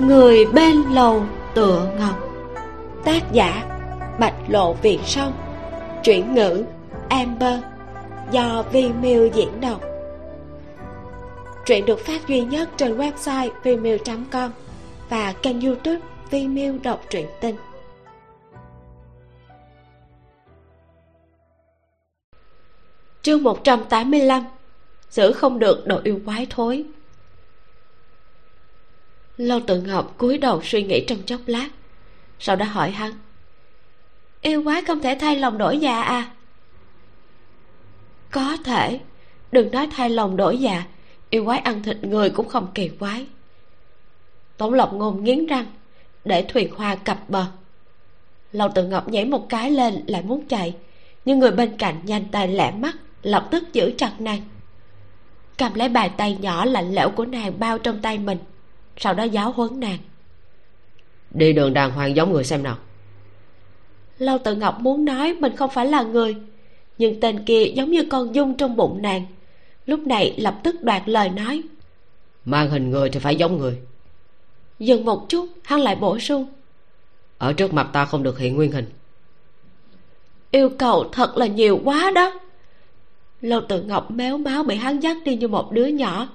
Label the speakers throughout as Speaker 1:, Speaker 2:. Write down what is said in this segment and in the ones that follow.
Speaker 1: người bên lầu tựa ngọc tác giả, bạch lộ việt sông. Chuyển ngữ, amber. Do vi miu diễn đọc. Truyện được phát duy nhất trên website vimeo com và kênh youtube vimeo đọc truyện tinh chương 185 giữ không được đồ yêu quái thối. Lâu tự ngọc cúi đầu suy nghĩ trong chốc lát, sau đó hỏi hắn, yêu quái không thể thay lòng đổi dạ à? Có thể, đừng nói thay lòng đổi dạ yêu quái ăn thịt người cũng không kỳ quái. Tống lộc ngôn nghiến răng, để thuyền hoa cập bờ. Lâu tự ngọc nhảy một cái lên, lại muốn chạy, nhưng người bên cạnh nhanh tay lẹ mắt, lập tức giữ chặt nàng cầm lấy bài tay nhỏ lạnh lẽo của nàng bao trong tay mình. Sau đó giáo huấn nàng.
Speaker 2: Đi đường đàng hoàng giống người xem nào.
Speaker 1: Lâu tự ngọc muốn nói mình không phải là người nhưng tên kia giống như con dung trong bụng nàng. Lúc này lập tức đoạt lời nói.
Speaker 2: Mang hình người thì phải giống người.
Speaker 1: Dừng một chút hắn lại bổ sung.
Speaker 2: Ở trước mặt ta không được hiện nguyên hình.
Speaker 1: Yêu cầu thật là nhiều quá đó lâu tự ngọc méo máu bị hắn dắt đi như một đứa nhỏ.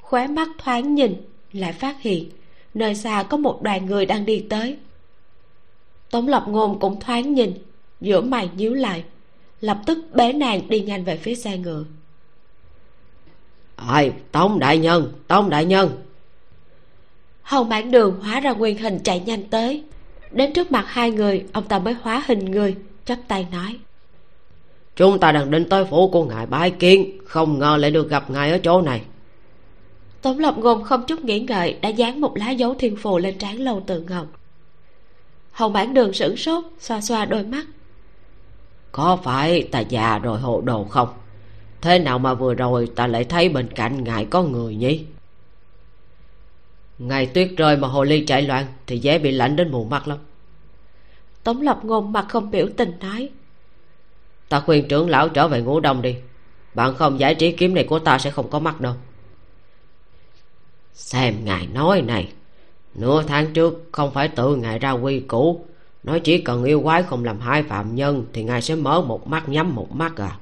Speaker 1: Khóe mắt thoáng nhìn lại phát hiện nơi xa có một đoàn người đang đi tới. Tống lập ngôn cũng thoáng nhìn giữa mày nhíu lại lập tức bế nàng đi nhanh về phía xe ngựa.
Speaker 2: Ai tống đại nhân tống đại nhân.
Speaker 1: Hầu mãn đường hóa ra nguyên hình chạy nhanh tới. Đến trước mặt hai người ông ta mới hóa hình người chắp tay nói
Speaker 2: chúng ta đang đến tới phủ của ngài bái kiến. Không ngờ lại được gặp ngài ở chỗ này.
Speaker 1: Tống lập ngôn không chút nghĩ ngợi đã dán một lá dấu thiên phù lên trán lâu tự ngọc. Hầu mãn đường sửng sốt xoa xoa đôi mắt.
Speaker 2: Có phải ta già rồi hồ đồ không? Thế nào mà vừa rồi ta lại thấy bên cạnh ngài có người nhỉ? Ngày tuyết rơi mà hồ ly chạy loạn thì dễ bị lạnh đến mù mắt lắm.
Speaker 1: Tống lập ngôn mặt không biểu tình nói
Speaker 2: ta khuyên trưởng lão trở về ngủ đông đi. Bạn không giải trí kiếm này của ta sẽ không có mắt đâu. Xem ngài nói này. Nửa tháng trước không phải tự ngài ra quy củ. Nói chỉ cần yêu quái không làm hai phạm nhân thì ngài sẽ mở một mắt nhắm một mắt à.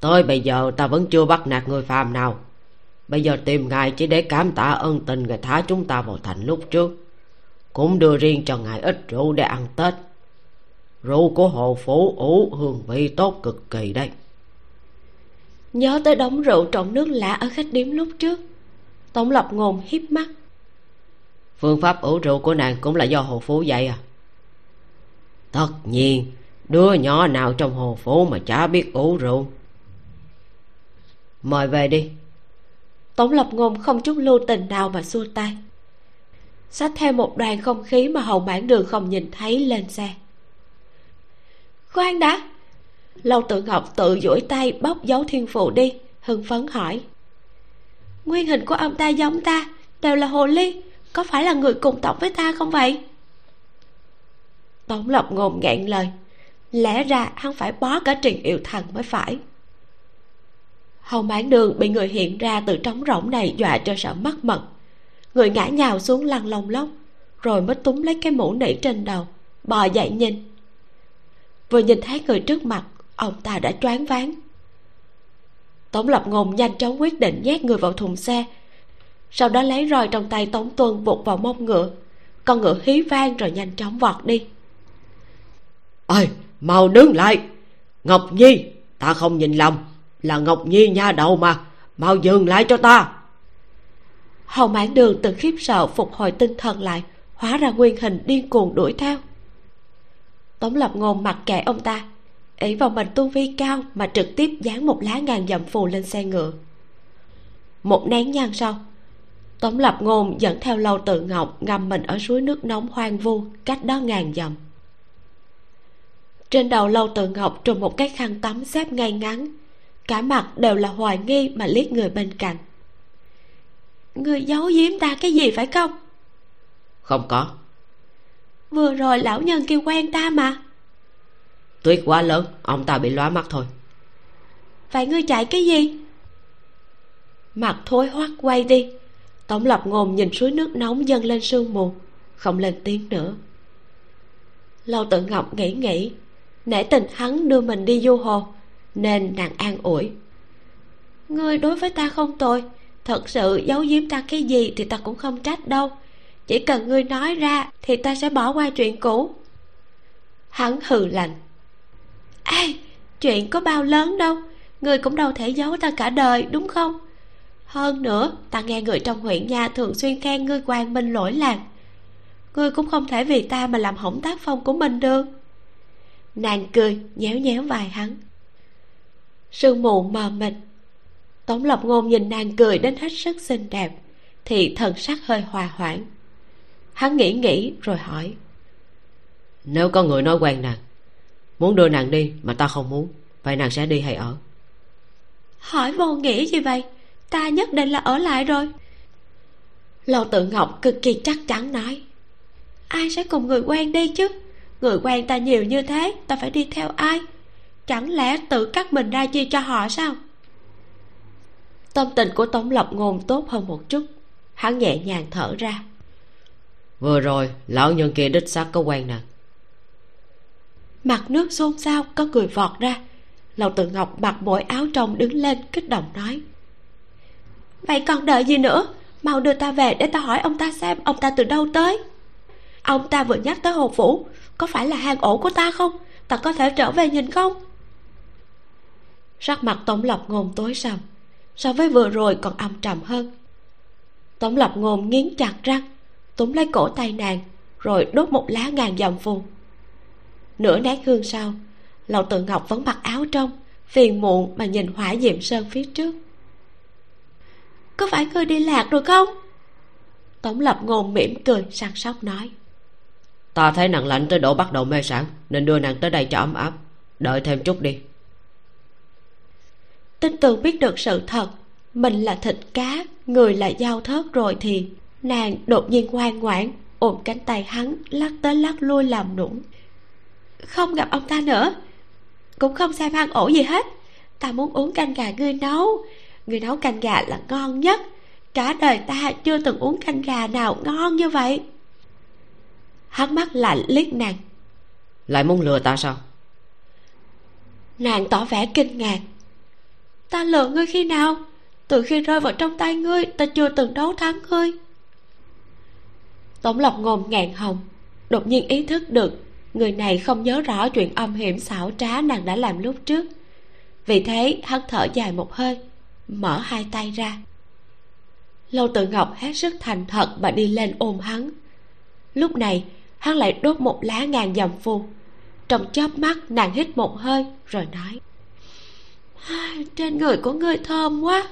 Speaker 2: Tới bây giờ ta vẫn chưa bắt nạt người phàm nào. Bây giờ tìm ngài chỉ để cảm tạ ân tình ngài thả chúng ta vào thành lúc trước. Cũng đưa riêng cho ngài ít rượu để ăn tết rượu của hồ phủ ủ hương vị tốt cực kỳ đấy.
Speaker 1: Nhớ tới đống rượu trộn nước lạ ở khách điếm lúc trước. Tống lập ngôn hiếp mắt.
Speaker 2: Phương pháp ủ rượu của nàng cũng là do hồ phú dạy à? Tất nhiên đứa nhỏ nào trong hồ phố mà chả biết ủ rượu. Mời về đi.
Speaker 1: Tống lập ngôn không chút lưu tình nào mà xua tay. Xách theo một đoàn không khí mà hầu mãn đường không nhìn thấy lên xe khoan đã. Lâu tự ngọc tự duỗi tay bóc dấu thiên phụ đi, hưng phấn hỏi. Nguyên hình của ông ta giống ta, đều là hồ ly, có phải là người cùng tộc với ta không vậy? Tống lộc ngồm nghẹn lời. Lẽ ra hắn phải bó cả trình yêu thần mới phải. Hầu mãn đường bị người hiện ra từ trống rỗng này dọa cho sợ mất mật. Người ngã nhào xuống lăn lông lốc rồi mới túm lấy cái mũ nỉ trên đầu, bò dậy nhìn vừa nhìn thấy người trước mặt ông ta đã choáng váng. Tống lập ngôn nhanh chóng quyết định nhét người vào thùng xe. Sau đó lấy roi trong tay tống tuân vụt vào mông ngựa. Con ngựa hí vang rồi nhanh chóng vọt đi.
Speaker 2: Ơi mau đứng lại! Ngọc nhi ta không nhìn lầm là ngọc nhi nha đầu mà. Mau dừng lại cho ta!
Speaker 1: Hầu mãn đường từ khiếp sợ phục hồi tinh thần lại hóa ra nguyên hình điên cuồng đuổi theo tống lập ngôn mặc kệ ông ta. Ỷ vào mình tu vi cao mà trực tiếp dán một lá ngàn dặm phù lên xe ngựa. Một nén nhang sau, tống lập ngôn dẫn theo lâu tự ngọc ngâm mình ở suối nước nóng hoang vu cách đó ngàn dặm. Trên đầu lâu tự ngọc trùm một cái khăn tắm xếp ngay ngắn, cả mặt đều là hoài nghi mà liếc người bên cạnh. Người giấu giếm ta cái gì phải không?
Speaker 2: Không có
Speaker 1: vừa rồi lão nhân kêu quen ta mà.
Speaker 2: Tuyết quá lớn ông ta bị lóa mắt thôi.
Speaker 1: Vậy ngươi chạy cái gì? Mặt thối hoắt quay đi. Tổng lập ngồm nhìn suối nước nóng dâng lên sương mù không lên tiếng nữa. Lâu tự ngọc nghĩ nghĩ nể tình hắn đưa mình đi du hồ nên nàng an ủi. Ngươi đối với ta không tồi thật sự giấu giếm ta cái gì thì ta cũng không trách đâu chỉ cần ngươi nói ra thì ta sẽ bỏ qua chuyện cũ. Hắn hừ lạnh. Ai chuyện có bao lớn đâu, ngươi cũng đâu thể giấu ta cả đời, đúng không? Hơn nữa, ta nghe người trong huyện nha thường xuyên khen ngươi quang minh lỗi lạc. Ngươi cũng không thể vì ta mà làm hỏng tác phong của mình được. Nàng cười, nhéo nhéo vai hắn. Sương mù mờ mịt. Tống lập ngôn nhìn nàng cười đến hết sức xinh đẹp, thì thần sắc hơi hòa hoãn hắn nghĩ nghĩ rồi hỏi.
Speaker 2: Nếu có người nói quen nàng muốn đưa nàng đi mà ta không muốn vậy nàng sẽ đi hay ở?
Speaker 1: Hỏi vô nghĩa gì vậy? Ta nhất định là ở lại rồi. Lâu tự ngọc cực kỳ chắc chắn nói. Ai sẽ cùng người quen đi chứ? Người quen ta nhiều như thế ta phải đi theo ai? Chẳng lẽ tự cắt mình ra chia cho họ sao? Tâm tình của tống lập ngôn tốt hơn một chút. Hắn nhẹ nhàng thở ra
Speaker 2: vừa rồi, lão nhân kia đích xác có quen nè.
Speaker 1: Mặt nước xôn xao, có người vọt ra. Lầu tự ngọc mặc mỗi áo trong đứng lên, kích động nói. Vậy còn đợi gì nữa? Mau đưa ta về để ta hỏi ông ta xem ông ta từ đâu tới. Ông ta vừa nhắc tới hồ phủ, có phải là hang ổ của ta không? Ta có thể trở về nhìn không? Sắc mặt tổng lập ngôn tối sầm, so với vừa rồi còn âm trầm hơn. Tổng lập ngôn nghiến chặt răng túm lấy cổ tay nàng rồi đốt một lá ngàn dòng phù. Nửa nén hương sau lầu tự ngọc vẫn mặc áo trong phiền muộn mà nhìn hỏa diệm sơn phía trước. Có phải ngươi đi lạc rồi không? Tổng lập ngôn mỉm cười săn sóc nói.
Speaker 2: Ta thấy nàng lạnh tới độ bắt đầu mê sản nên đưa nàng tới đây cho ấm áp. Đợi thêm chút đi.
Speaker 1: Tin tưởng biết được sự thật mình là thịt cá người là dao thớt rồi thì nàng đột nhiên ngoan ngoãn ôm cánh tay hắn lắc tới lắc lui làm nũng. Không gặp ông ta nữa cũng không xem ăn ổ gì hết. Ta muốn uống canh gà ngươi nấu. Ngươi nấu canh gà là ngon nhất. Cả đời ta chưa từng uống canh gà nào ngon như vậy. Hắn mắt lạnh liếc nàng.
Speaker 2: Lại muốn lừa ta sao?
Speaker 1: Nàng tỏ vẻ kinh ngạc. Ta lừa ngươi khi nào? Từ khi rơi vào trong tay ngươi ta chưa từng đấu thắng ngươi tổng lộc ngôn ngạn hồng. Đột nhiên ý thức được, người này không nhớ rõ chuyện âm hiểm xảo trá nàng đã làm lúc trước. Vì thế, hắn thở dài một hơi, mở hai tay ra. Lâu tự ngọc hết sức thành thật mà đi lên ôm hắn. Lúc này, hắn lại đốt một lá ngàn dòng phù. Trong chớp mắt, nàng hít một hơi, rồi nói trên người của ngươi thơm quá.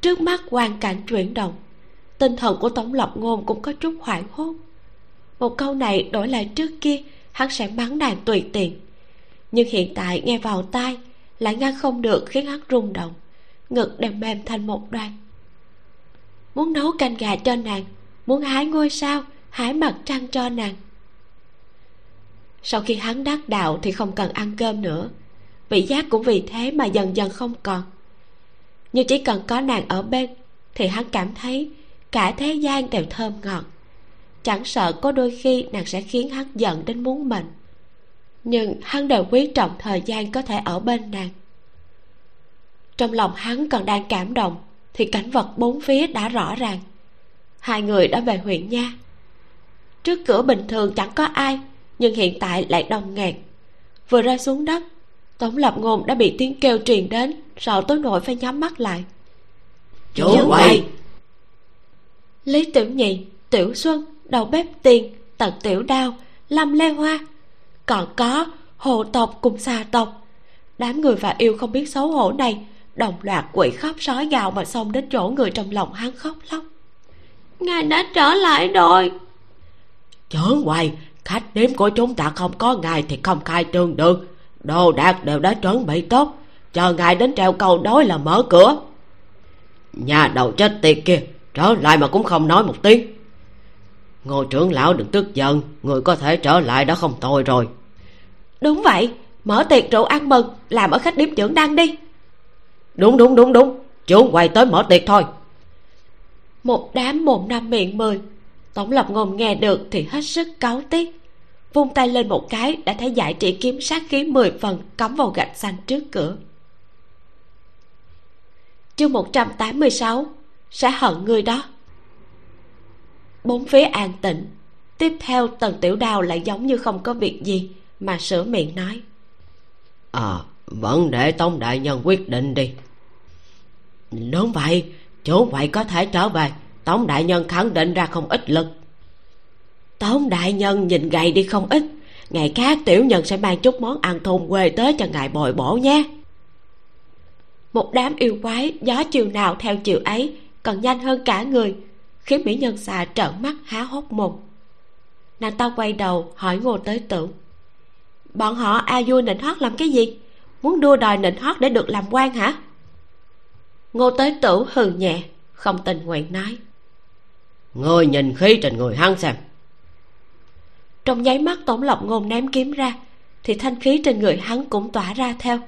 Speaker 1: Trước mắt hoàn cảnh chuyển động tinh thần của tổng lập ngôn cũng có chút hoảng hốt. Một câu này đổi lại trước kia, hắn sẽ mắng nàng tùy tiện. Nhưng hiện tại nghe vào tai, lại ngăn không được khiến hắn rung động, ngực đều mềm thành một đoàn. Muốn nấu canh gà cho nàng, muốn hái ngôi sao, hái mặt trăng cho nàng. Sau khi hắn đắc đạo thì không cần ăn cơm nữa, vị giác cũng vì thế mà dần dần không còn. Nhưng chỉ cần có nàng ở bên, thì hắn cảm thấy cả thế gian đều thơm ngọt. Chẳng sợ có đôi khi nàng sẽ khiến hắn giận đến muốn mình. nhưng hắn đều quý trọng thời gian có thể ở bên nàng. Trong lòng hắn còn đang cảm động thì cảnh vật bốn phía đã rõ ràng. Hai người đã về huyện nha. Trước cửa bình thường chẳng có ai, nhưng hiện tại lại đông nghẹt. Vừa rơi xuống đất, tống lập ngôn đã bị tiếng kêu truyền đến, sợ tối nổi phải nhắm mắt lại.
Speaker 2: Chú quay
Speaker 1: lý tiểu nhị tiểu xuân đầu bếp tiền tận tiểu đao lâm lê hoa. Còn có hồ tộc cùng xà tộc. Đám người và yêu không biết xấu hổ này đồng loạt quỷ khóc sói gào mà xông đến chỗ người trong lòng hắn khóc lóc. Ngài đã trở lại rồi.
Speaker 2: Chớ hoài khách điếm của chúng ta không có ngài thì không khai trương được đồ đạc đều đã chuẩn bị tốt. Chờ ngài đến treo câu nói là mở cửa. Nhà đầu chết tiệt kia trở lại mà cũng không nói một tiếng. Ngô trưởng lão đừng tức giận người có thể trở lại đã không tồi rồi.
Speaker 1: Đúng vậy mở tiệc rượu ăn mừng làm ở khách điếm trưởng đăng đi.
Speaker 2: Đúng đúng đúng đúng. Chú quay tới mở tiệc thôi.
Speaker 1: Một đám mồm năm miệng mười. Tổng lập ngôn nghe được thì hết sức cáu tiếc. Vung tay lên một cái đã thấy giải trị kiếm sát khí mười phần cắm vào gạch xanh trước cửa. Chương một trăm tám mươi sáu sẽ hận người đó. Bốn phía an tĩnh. Tiếp theo tần tiểu đào lại giống như không có việc gì mà sửa miệng nói.
Speaker 2: À, vẫn để tống đại nhân quyết định đi. Đúng vậy chú vậy có thể trở về. Tống đại nhân khẳng định ra không ít lực. Tống đại nhân nhìn gầy đi không ít. Ngày khác tiểu nhân sẽ mang chút món ăn thôn quê tới cho ngài bồi bổ nhé.
Speaker 1: Một đám yêu quái gió chiều nào theo chiều ấy còn nhanh hơn cả người khiến mỹ nhân xà trợn mắt há hốc mồm. Nàng ta quay đầu hỏi ngô tới tử bọn họ a vui nịnh hót làm cái gì? Muốn đua đòi nịnh hót để được làm quan hả? Ngô tới tử hừ nhẹ không tình nguyện nói.
Speaker 2: Ngươi nhìn khí trên người hắn xem.
Speaker 1: Trong nháy mắt tổng lộc ngôn ném kiếm ra thì thanh khí trên người hắn cũng tỏa ra theo.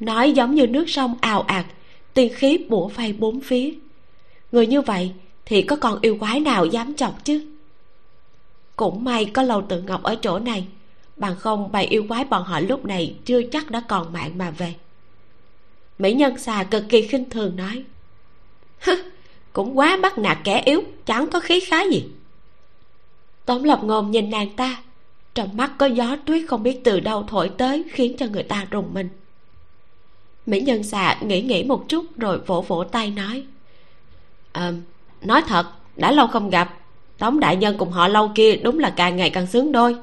Speaker 1: Nói giống như nước sông ào ạt tiên khí bủa vây bốn phía người như vậy thì có con yêu quái nào dám chọc chứ? Cũng may có lâu tự ngọc ở chỗ này, bằng không bày yêu quái bọn họ lúc này chưa chắc đã còn mạng mà về. Mỹ nhân xà cực kỳ khinh thường nói cũng quá bắt nạt kẻ yếu, chẳng có khí khái gì. Tống lập ngôn nhìn nàng ta, trong mắt có gió tuyết không biết từ đâu thổi tới khiến cho người ta rùng mình. Mỹ nhân xà nghĩ nghĩ một chút rồi vỗ vỗ tay nói à, nói thật đã lâu không gặp. Tống đại nhân cùng họ lâu kia đúng là càng ngày càng sướng đôi.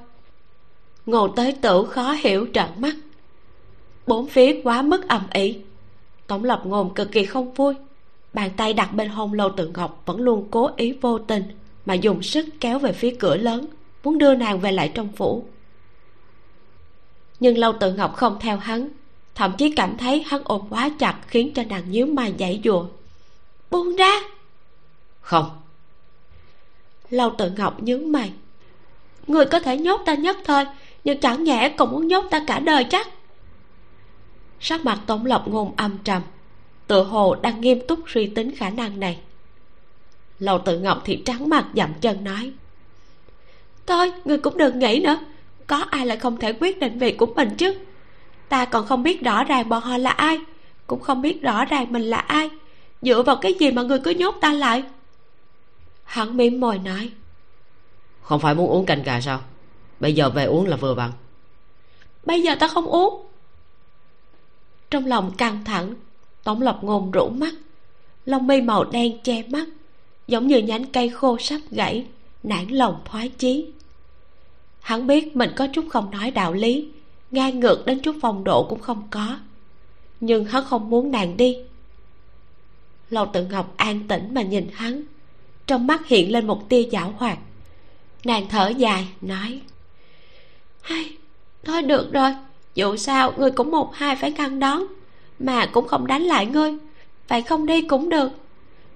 Speaker 1: Ngô tới tử khó hiểu trợn mắt. Bốn phía quá mức ầm ĩ. Tổng lập ngôn cực kỳ không vui. Bàn tay đặt bên hông lâu tự ngọc vẫn luôn cố ý vô tình mà dùng sức kéo về phía cửa lớn muốn đưa nàng về lại trong phủ. Nhưng lâu tự ngọc không theo hắn thậm chí cảm thấy hắn ôm quá chặt khiến cho nàng nhíu mày dãy dùa buông ra!
Speaker 2: Không.
Speaker 1: Lâu tự ngọc nhướng mày. Người có thể nhốt ta nhất thôi, nhưng chẳng nhẽ còn muốn nhốt ta cả đời chắc? Sắc mặt tổng lộc ngôn âm trầm tự hồ đang nghiêm túc suy tính khả năng này. Lầu tự ngọc thì trắng mặt dậm chân nói, thôi, người cũng đừng nghĩ nữa, có ai lại không thể quyết định việc của mình chứ? Ta còn không biết rõ ràng bọn họ là ai, cũng không biết rõ ràng mình là ai, dựa vào cái gì mà người cứ nhốt ta lại hắn mỉm môi nói.
Speaker 2: Không phải muốn uống canh gà sao? Bây giờ về uống là vừa vặn
Speaker 1: bây giờ ta không uống. Trong lòng căng thẳng tống lập ngôn rũ mắt lông mi màu đen che mắt giống như nhánh cây khô sắp gãy nản lòng thoái chí. Hắn biết mình có chút không nói đạo lý ngang ngược đến chút phong độ cũng không có nhưng hắn không muốn nàng đi. Lầu tự ngọc an tĩnh mà nhìn hắn trong mắt hiện lên một tia giảo hoạt. Nàng thở dài, nói, hay, thôi được rồi, dù sao ngươi cũng một hai phải ngăn đón, mà cũng không đánh lại ngươi, vậy không đi cũng được.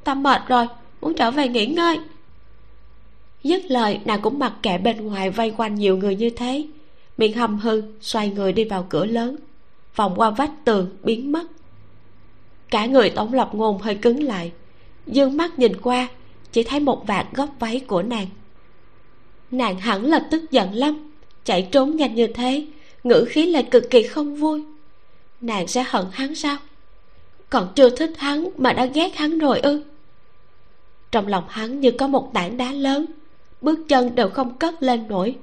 Speaker 1: Ta mệt rồi, muốn trở về nghỉ ngơi. Dứt lời, nàng cũng mặc kệ bên ngoài vây quanh nhiều người như thế. Miệng hầm hư xoay người đi vào cửa lớn. Vòng qua vách tường, biến mất. Cả người tống lập ngôn hơi cứng lại. Dương mắt nhìn qua chỉ thấy một vạt góc váy của nàng. Nàng hẳn là tức giận lắm chạy trốn nhanh như thế ngữ khí lại cực kỳ không vui. Nàng sẽ hận hắn sao? Còn chưa thích hắn mà đã ghét hắn rồi ư? Trong lòng hắn như có một tảng đá lớn bước chân đều không cất lên nổi.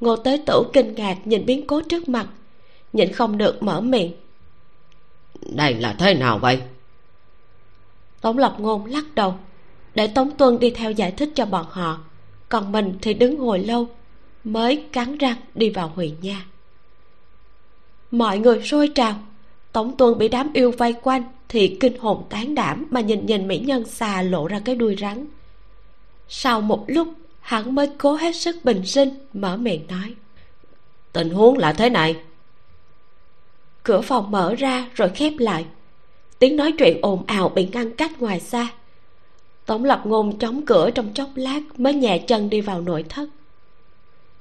Speaker 1: Ngô tới tủ kinh ngạc nhìn biến cố trước mặt nhịn không được mở miệng.
Speaker 2: Đây là thế nào vậy?
Speaker 1: Tống lập ngôn lắc đầu để tống tuân đi theo giải thích cho bọn họ. Còn mình thì đứng hồi lâu, mới cắn răng đi vào huyện nha. Mọi người sôi trào. Tống tuân bị đám yêu vây quanh thì kinh hồn tán đảm mà nhìn nhìn mỹ nhân xà lộ ra cái đuôi rắn. Sau một lúc, hắn mới cố hết sức bình sinh, mở miệng nói,
Speaker 2: tình huống là thế này.
Speaker 1: Cửa phòng mở ra rồi khép lại. Tiếng nói chuyện ồn ào bị ngăn cách ngoài xa tống lập ngôn chống cửa trong chốc lát mới nhẹ chân đi vào nội thất.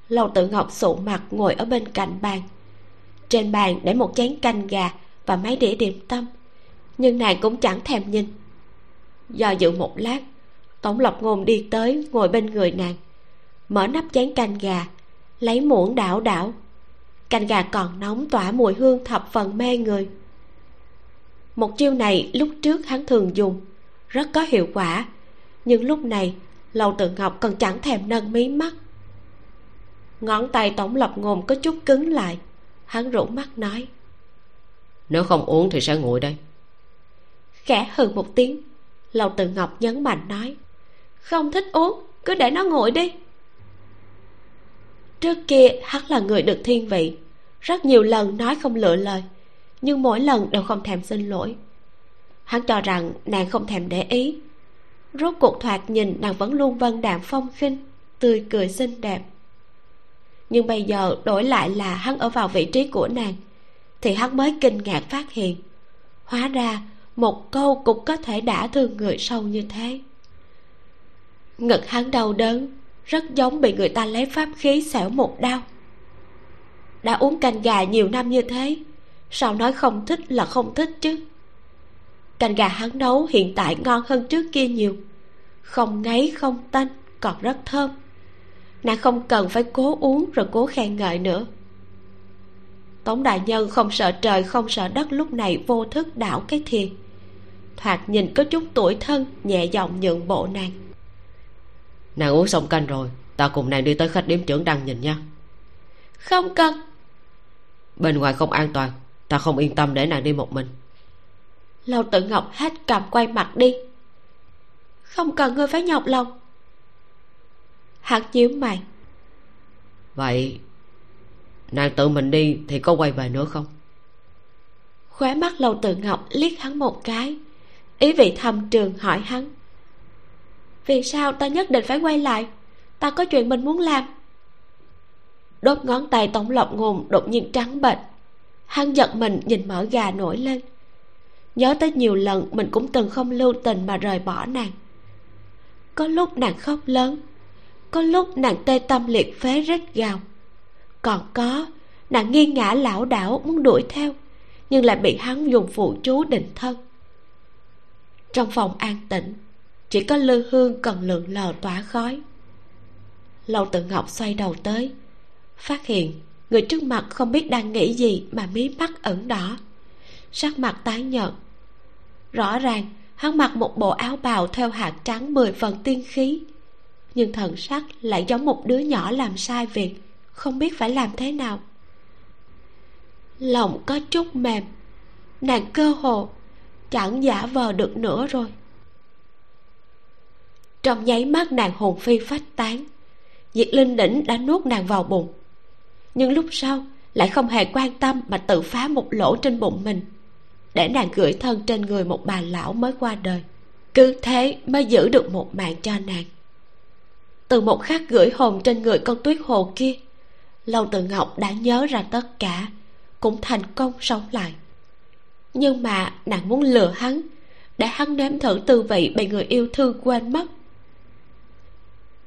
Speaker 1: Lầu tự ngọc sụ mặt ngồi ở bên cạnh bàn. Trên bàn để một chén canh gà và mấy đĩa điểm tâm, nhưng nàng cũng chẳng thèm nhìn. Do dự một lát, tổng lộc ngôn đi tới ngồi bên người nàng, mở nắp chén canh gà, lấy muỗng đảo đảo. Canh gà còn nóng tỏa mùi hương thập phần mê người. Một chiêu này lúc trước hắn thường dùng, rất có hiệu quả nhưng lúc này lâu tự ngọc còn chẳng thèm nâng mí mắt. Ngón tay tổng lập ngồm có chút cứng lại. Hắn rủ mắt nói
Speaker 2: nếu không uống thì sẽ nguội đây.
Speaker 1: Khẽ hừ một tiếng. Lâu tự ngọc nhấn mạnh nói không thích uống cứ để nó nguội đi. Trước kia hắn là người được thiên vị. Rất nhiều lần nói không lựa lời nhưng mỗi lần đều không thèm xin lỗi. Hắn cho rằng nàng không thèm để ý rốt cuộc thoạt nhìn nàng vẫn luôn vân đạm phong khinh, tươi cười xinh đẹp. Nhưng bây giờ đổi lại là hắn ở vào vị trí của nàng, thì hắn mới kinh ngạc phát hiện, hóa ra một câu cũng có thể đả thương người sâu như thế. Ngực hắn đau đớn, rất giống bị người ta lấy pháp khí xẻo một đau đã uống canh gà nhiều năm như thế, sao nói không thích là không thích chứ? Canh gà hắn nấu hiện tại ngon hơn trước kia nhiều. Không ngấy không tanh còn rất thơm. Nàng không cần phải cố uống rồi cố khen ngợi nữa. Tống đại nhân không sợ trời không sợ đất lúc này vô thức đảo cái thìa thoạt nhìn có chút tuổi thân nhẹ giọng nhượng bộ nàng.
Speaker 2: Nàng uống xong canh rồi ta cùng nàng đi tới khách điếm trưởng đăng nhìn nha.
Speaker 1: Không cần.
Speaker 2: Bên ngoài không an toàn ta không yên tâm để nàng đi một mình
Speaker 1: lâu tự ngọc hết cầm quay mặt đi. Không cần ngươi phải nhọc lòng. Hắn nhíu mày.
Speaker 2: Vậy nàng tự mình đi thì có quay về nữa không?
Speaker 1: Khóe mắt lâu tự ngọc liếc hắn một cái. Ý vị thầm trường hỏi hắn. Vì sao ta nhất định phải quay lại? Ta có chuyện mình muốn làm. Đốt ngón tay tổng lộc ngùng đột nhiên trắng bệch. Hắn giật mình nhìn mỡ gà nổi lên nhớ tới nhiều lần mình cũng từng không lưu tình mà rời bỏ nàng. Có lúc nàng khóc lớn, có lúc nàng tê tâm liệt phế rít gào. Còn có, nàng nghiêng ngã lảo đảo muốn đuổi theo, nhưng lại bị hắn dùng phụ chú định thân. Trong phòng an tĩnh, chỉ có lư hương còn lượn lờ tỏa khói. Lâu tự ngọc xoay đầu tới, phát hiện người trước mặt không biết đang nghĩ gì mà mí mắt ẩn đỏ sắc mặt tái nhợt. Rõ ràng, hắn mặc một bộ áo bào theo hạt trắng mười phần tiên khí. Nhưng thần sắc lại giống một đứa nhỏ làm sai việc không biết phải làm thế nào. Lòng có chút mềm, nàng cơ hồ chẳng giả vờ được nữa rồi. Trong nháy mắt nàng hồn phi phách tán diệt linh đỉnh đã nuốt nàng vào bụng. Nhưng lúc sau, lại không hề quan tâm mà tự phá một lỗ trên bụng mình để nàng gửi thân trên người một bà lão mới qua đời. Cứ thế mới giữ được một mạng cho nàng. Từ một khắc gửi hồn trên người con tuyết hồ kia lâu tự ngọc đã nhớ ra tất cả, cũng thành công sống lại. Nhưng mà nàng muốn lừa hắn, để hắn nếm thử tư vị bị người yêu thương quên mất.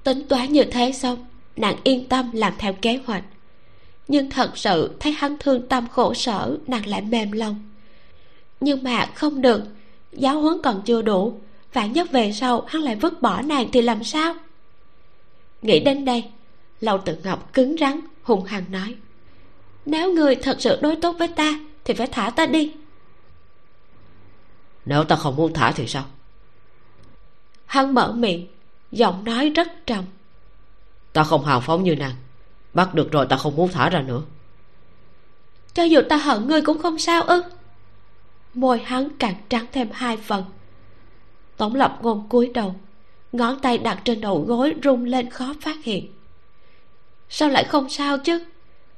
Speaker 1: Tính toán như thế xong, nàng yên tâm làm theo kế hoạch. Nhưng thật sự thấy hắn thương tâm khổ sở, nàng lại mềm lòng nhưng mà không được. Giáo huấn còn chưa đủ. Vạn nhất về sau hắn lại vứt bỏ nàng thì làm sao? Nghĩ đến đây lâu tự ngọc cứng rắn hùng hằng nói. Nếu người thật sự đối tốt với ta thì phải thả ta đi.
Speaker 2: Nếu ta không muốn thả thì sao?
Speaker 1: Hắn mở miệng giọng nói rất trầm.
Speaker 2: Ta không hào phóng như nàng. Bắt được rồi ta không muốn thả ra nữa.
Speaker 1: Cho dù ta hận ngươi cũng không sao ư môi hắn càng trắng thêm hai phần. Tổng lập ngôn cúi đầu, ngón tay đặt trên đầu gối rung lên khó phát hiện. Sao lại không sao chứ?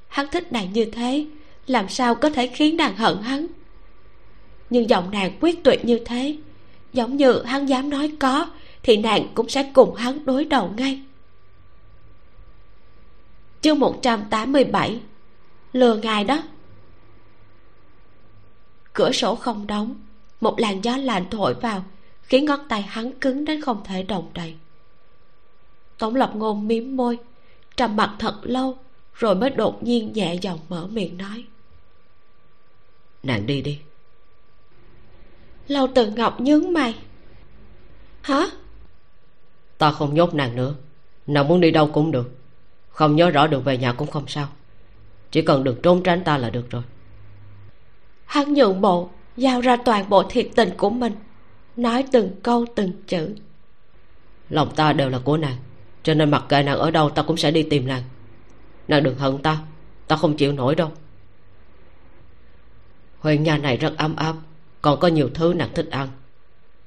Speaker 1: Hắn thích nàng như thế, làm sao có thể khiến nàng hận hắn? Nhưng giọng nàng quyết tuyệt như thế, giống như hắn dám nói có, thì nàng cũng sẽ cùng hắn đối đầu ngay. Chương một trăm tám mươi bảy, lừa ngài đó cửa sổ không đóng. Một làn gió lạnh thổi vào khiến ngón tay hắn cứng đến không thể động đậy. Tổng lập ngôn miếm môi trầm mặt thật lâu rồi mới đột nhiên nhẹ giọng mở miệng nói.
Speaker 2: Nàng đi đi.
Speaker 1: Lâu từ ngọc nhướng mày. Hả?
Speaker 2: Ta không nhốt nàng nữa. Nàng muốn đi đâu cũng được. Không nhớ rõ đường về nhà cũng không sao. Chỉ cần đừng trốn tránh ta là được rồi
Speaker 1: hắn nhượng bộ, giao ra toàn bộ thiệt tình của mình, nói từng câu từng chữ.
Speaker 2: Lòng ta đều là của nàng, cho nên mặc kệ nàng ở đâu ta cũng sẽ đi tìm nàng. Nàng đừng hận ta ta không chịu nổi đâu. Huyện nhà này rất ấm áp, còn có nhiều thứ nàng thích ăn.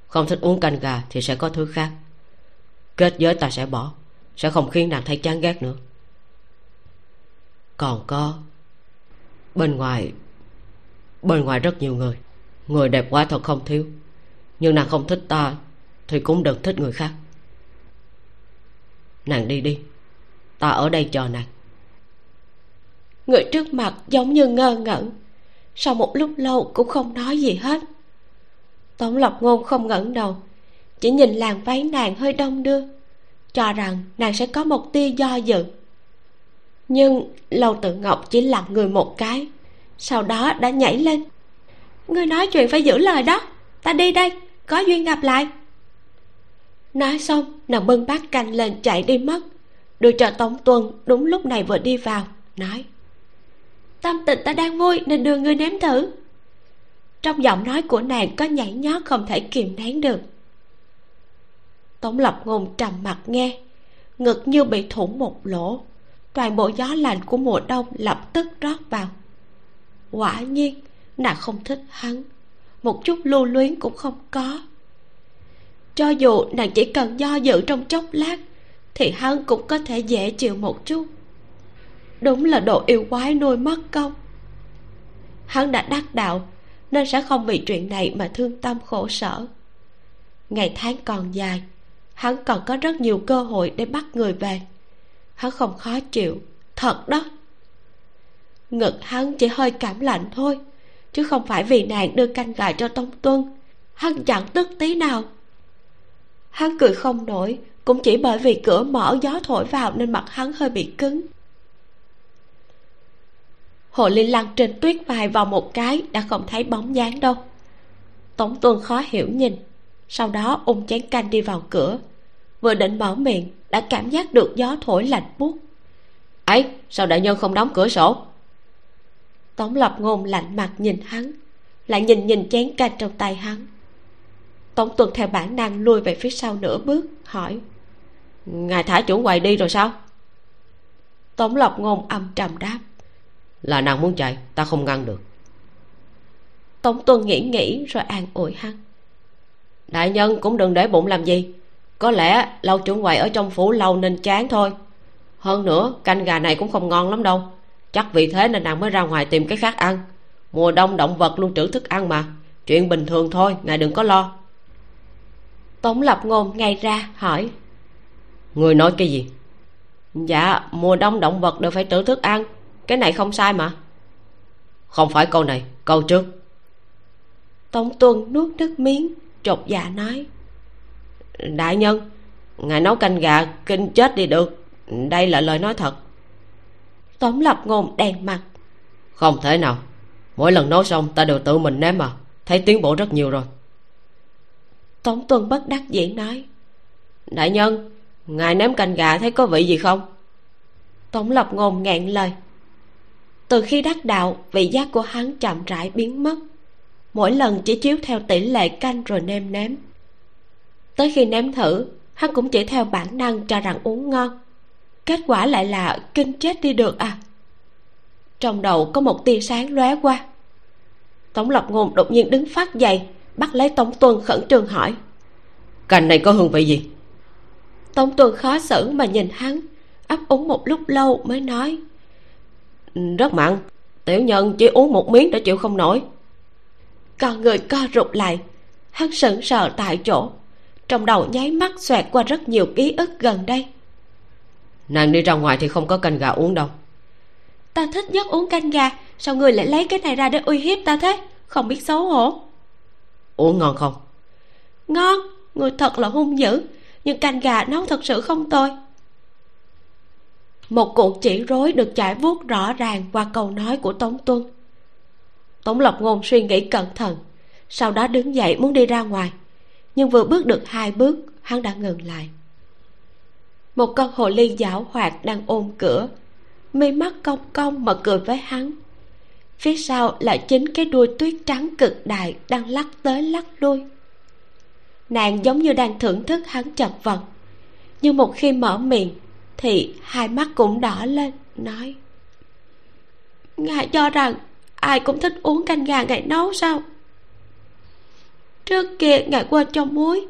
Speaker 2: Không thích uống canh gà thì sẽ có thứ khác. Kết giới ta sẽ bỏ, sẽ không khiến nàng thấy chán ghét nữa. Còn có, bên ngoài bên ngoài rất nhiều người. Người đẹp quá thật không thiếu. Nhưng nàng không thích ta, thì cũng đừng thích người khác. Nàng đi đi. Ta ở đây chờ nàng.
Speaker 1: Người trước mặt giống như ngơ ngẩn. Sau một lúc lâu cũng không nói gì hết. Tống lộc ngôn không ngẩng đầu, chỉ nhìn làn váy nàng hơi đông đưa, cho rằng nàng sẽ có một tia do dự. Nhưng lâu tự ngọc chỉ lặng người một cái sau đó đã nhảy lên. Ngươi nói chuyện phải giữ lời đó. Ta đi đây, có duyên gặp lại. Nói xong, nàng bưng bát canh lên chạy đi mất. Đưa cho tống tuân, đúng lúc này vừa đi vào, nói. Tâm tình ta đang vui, nên đưa ngươi nếm thử. Trong giọng nói của nàng có nhảy nhót không thể kiềm nén được. Tống lập ngôn trầm mặt nghe, ngực như bị thủng một lỗ. Toàn bộ gió lạnh của mùa đông lập tức rót vào quả nhiên, nàng không thích hắn. Một chút lưu luyến cũng không có. Cho dù nàng chỉ cần do dự trong chốc lát, thì hắn cũng có thể dễ chịu một chút. Đúng là độ yêu quái nuôi mất công. Hắn đã đắc đạo, nên sẽ không vì chuyện này mà thương tâm khổ sở. Ngày tháng còn dài, hắn còn có rất nhiều cơ hội để bắt người về. Hắn không khó chịu, thật đó ngực hắn chỉ hơi cảm lạnh thôi, chứ không phải vì nàng đưa canh gà cho tống tuân. Hắn chẳng tức tí nào. Hắn cười không nổi, cũng chỉ bởi vì cửa mở gió thổi vào nên mặt hắn hơi bị cứng. Hồ ly lăn trên tuyết vài vào một cái, đã không thấy bóng dáng đâu. Tống tuân khó hiểu nhìn, sau đó ung chén canh đi vào cửa. Vừa định mở miệng, đã cảm giác được gió thổi lạnh buốt. Ấy, sao đại nhân không đóng cửa sổ? Tống lập ngôn lạnh mặt nhìn hắn lại nhìn nhìn chén canh trong tay hắn. Tống tuần theo bản năng lui về phía sau nửa bước hỏi ngài thả chủ quầy đi rồi sao? Tống lập ngôn âm trầm đáp
Speaker 2: là nàng muốn chạy ta không ngăn được.
Speaker 1: Tống tuân nghĩ nghĩ rồi an ủi hắn
Speaker 2: đại nhân cũng đừng để bụng làm gì có lẽ lâu trưởng quầy ở trong phủ lâu nên chán thôi. Hơn nữa canh gà này cũng không ngon lắm đâu chắc vì thế nên nàng mới ra ngoài tìm cái khác ăn. Mùa đông động vật luôn trữ thức ăn mà. Chuyện bình thường thôi ngài đừng có lo.
Speaker 1: Tống lập ngôn ngay ra hỏi.
Speaker 2: Người nói cái gì? Dạ mùa đông động vật đều phải trữ thức ăn. Cái này không sai mà. Không phải câu này câu trước.
Speaker 1: Tống tuân nuốt nước miếng trột dạ nói.
Speaker 2: Đại nhân ngài nấu canh gà kinh chết đi được. Đây là lời nói thật
Speaker 1: tống lập ngôn đèn mặt.
Speaker 2: Không thể nào. Mỗi lần nấu xong ta đều tự mình nếm mà. Thấy tiến bộ rất nhiều rồi.
Speaker 1: Tống tuân bất đắc dĩ nói.
Speaker 2: Đại nhân ngài nếm canh gà thấy có vị gì không?
Speaker 1: Tống lập ngôn ngẹn lời. Từ khi đắc đạo vị giác của hắn chậm rãi biến mất. Mỗi lần chỉ chiếu theo tỷ lệ canh rồi nêm nếm. Tới khi nếm thử hắn cũng chỉ theo bản năng cho rằng uống ngon kết quả lại là kinh chết đi được à? Trong đầu có một tia sáng lóe qua. Tống lập ngôn đột nhiên đứng phát dậy bắt lấy tống tuân khẩn trương hỏi.
Speaker 2: Cành này có hương vị gì?
Speaker 1: Tống tuân khó xử mà nhìn hắn ấp úng một lúc lâu mới nói.
Speaker 2: Rất mặn tiểu nhân chỉ uống một miếng đã chịu không nổi.
Speaker 1: Con người co rụt lại hắn sững sờ tại chỗ trong đầu nháy mắt xoẹt qua rất nhiều ký ức gần đây
Speaker 2: nàng đi ra ngoài thì không có canh gà uống đâu.
Speaker 1: Ta thích nhất uống canh gà sao người lại lấy cái này ra để uy hiếp ta thế? Không biết xấu hổ.
Speaker 2: Uống ngon không?
Speaker 1: Ngon người thật là hung dữ nhưng canh gà nấu thật sự không tồi. Một cuộc chỉ rối được trải vuốt rõ ràng qua câu nói của tống tuân. Tống lập ngôn suy nghĩ cẩn thận sau đó đứng dậy muốn đi ra ngoài. Nhưng vừa bước được hai bước hắn đã ngừng lại một con hồ ly giảo hoạt đang ôm cửa. Mi mắt cong cong mà cười với hắn. Phía sau là chính cái đuôi tuyết trắng cực đại đang lắc tới lắc lui. Nàng giống như đang thưởng thức hắn chật vật. Nhưng một khi mở miệng, thì hai mắt cũng đỏ lên, nói, ngài cho rằng ai cũng thích uống canh gà ngài nấu sao? Trước kia ngài quên cho muối,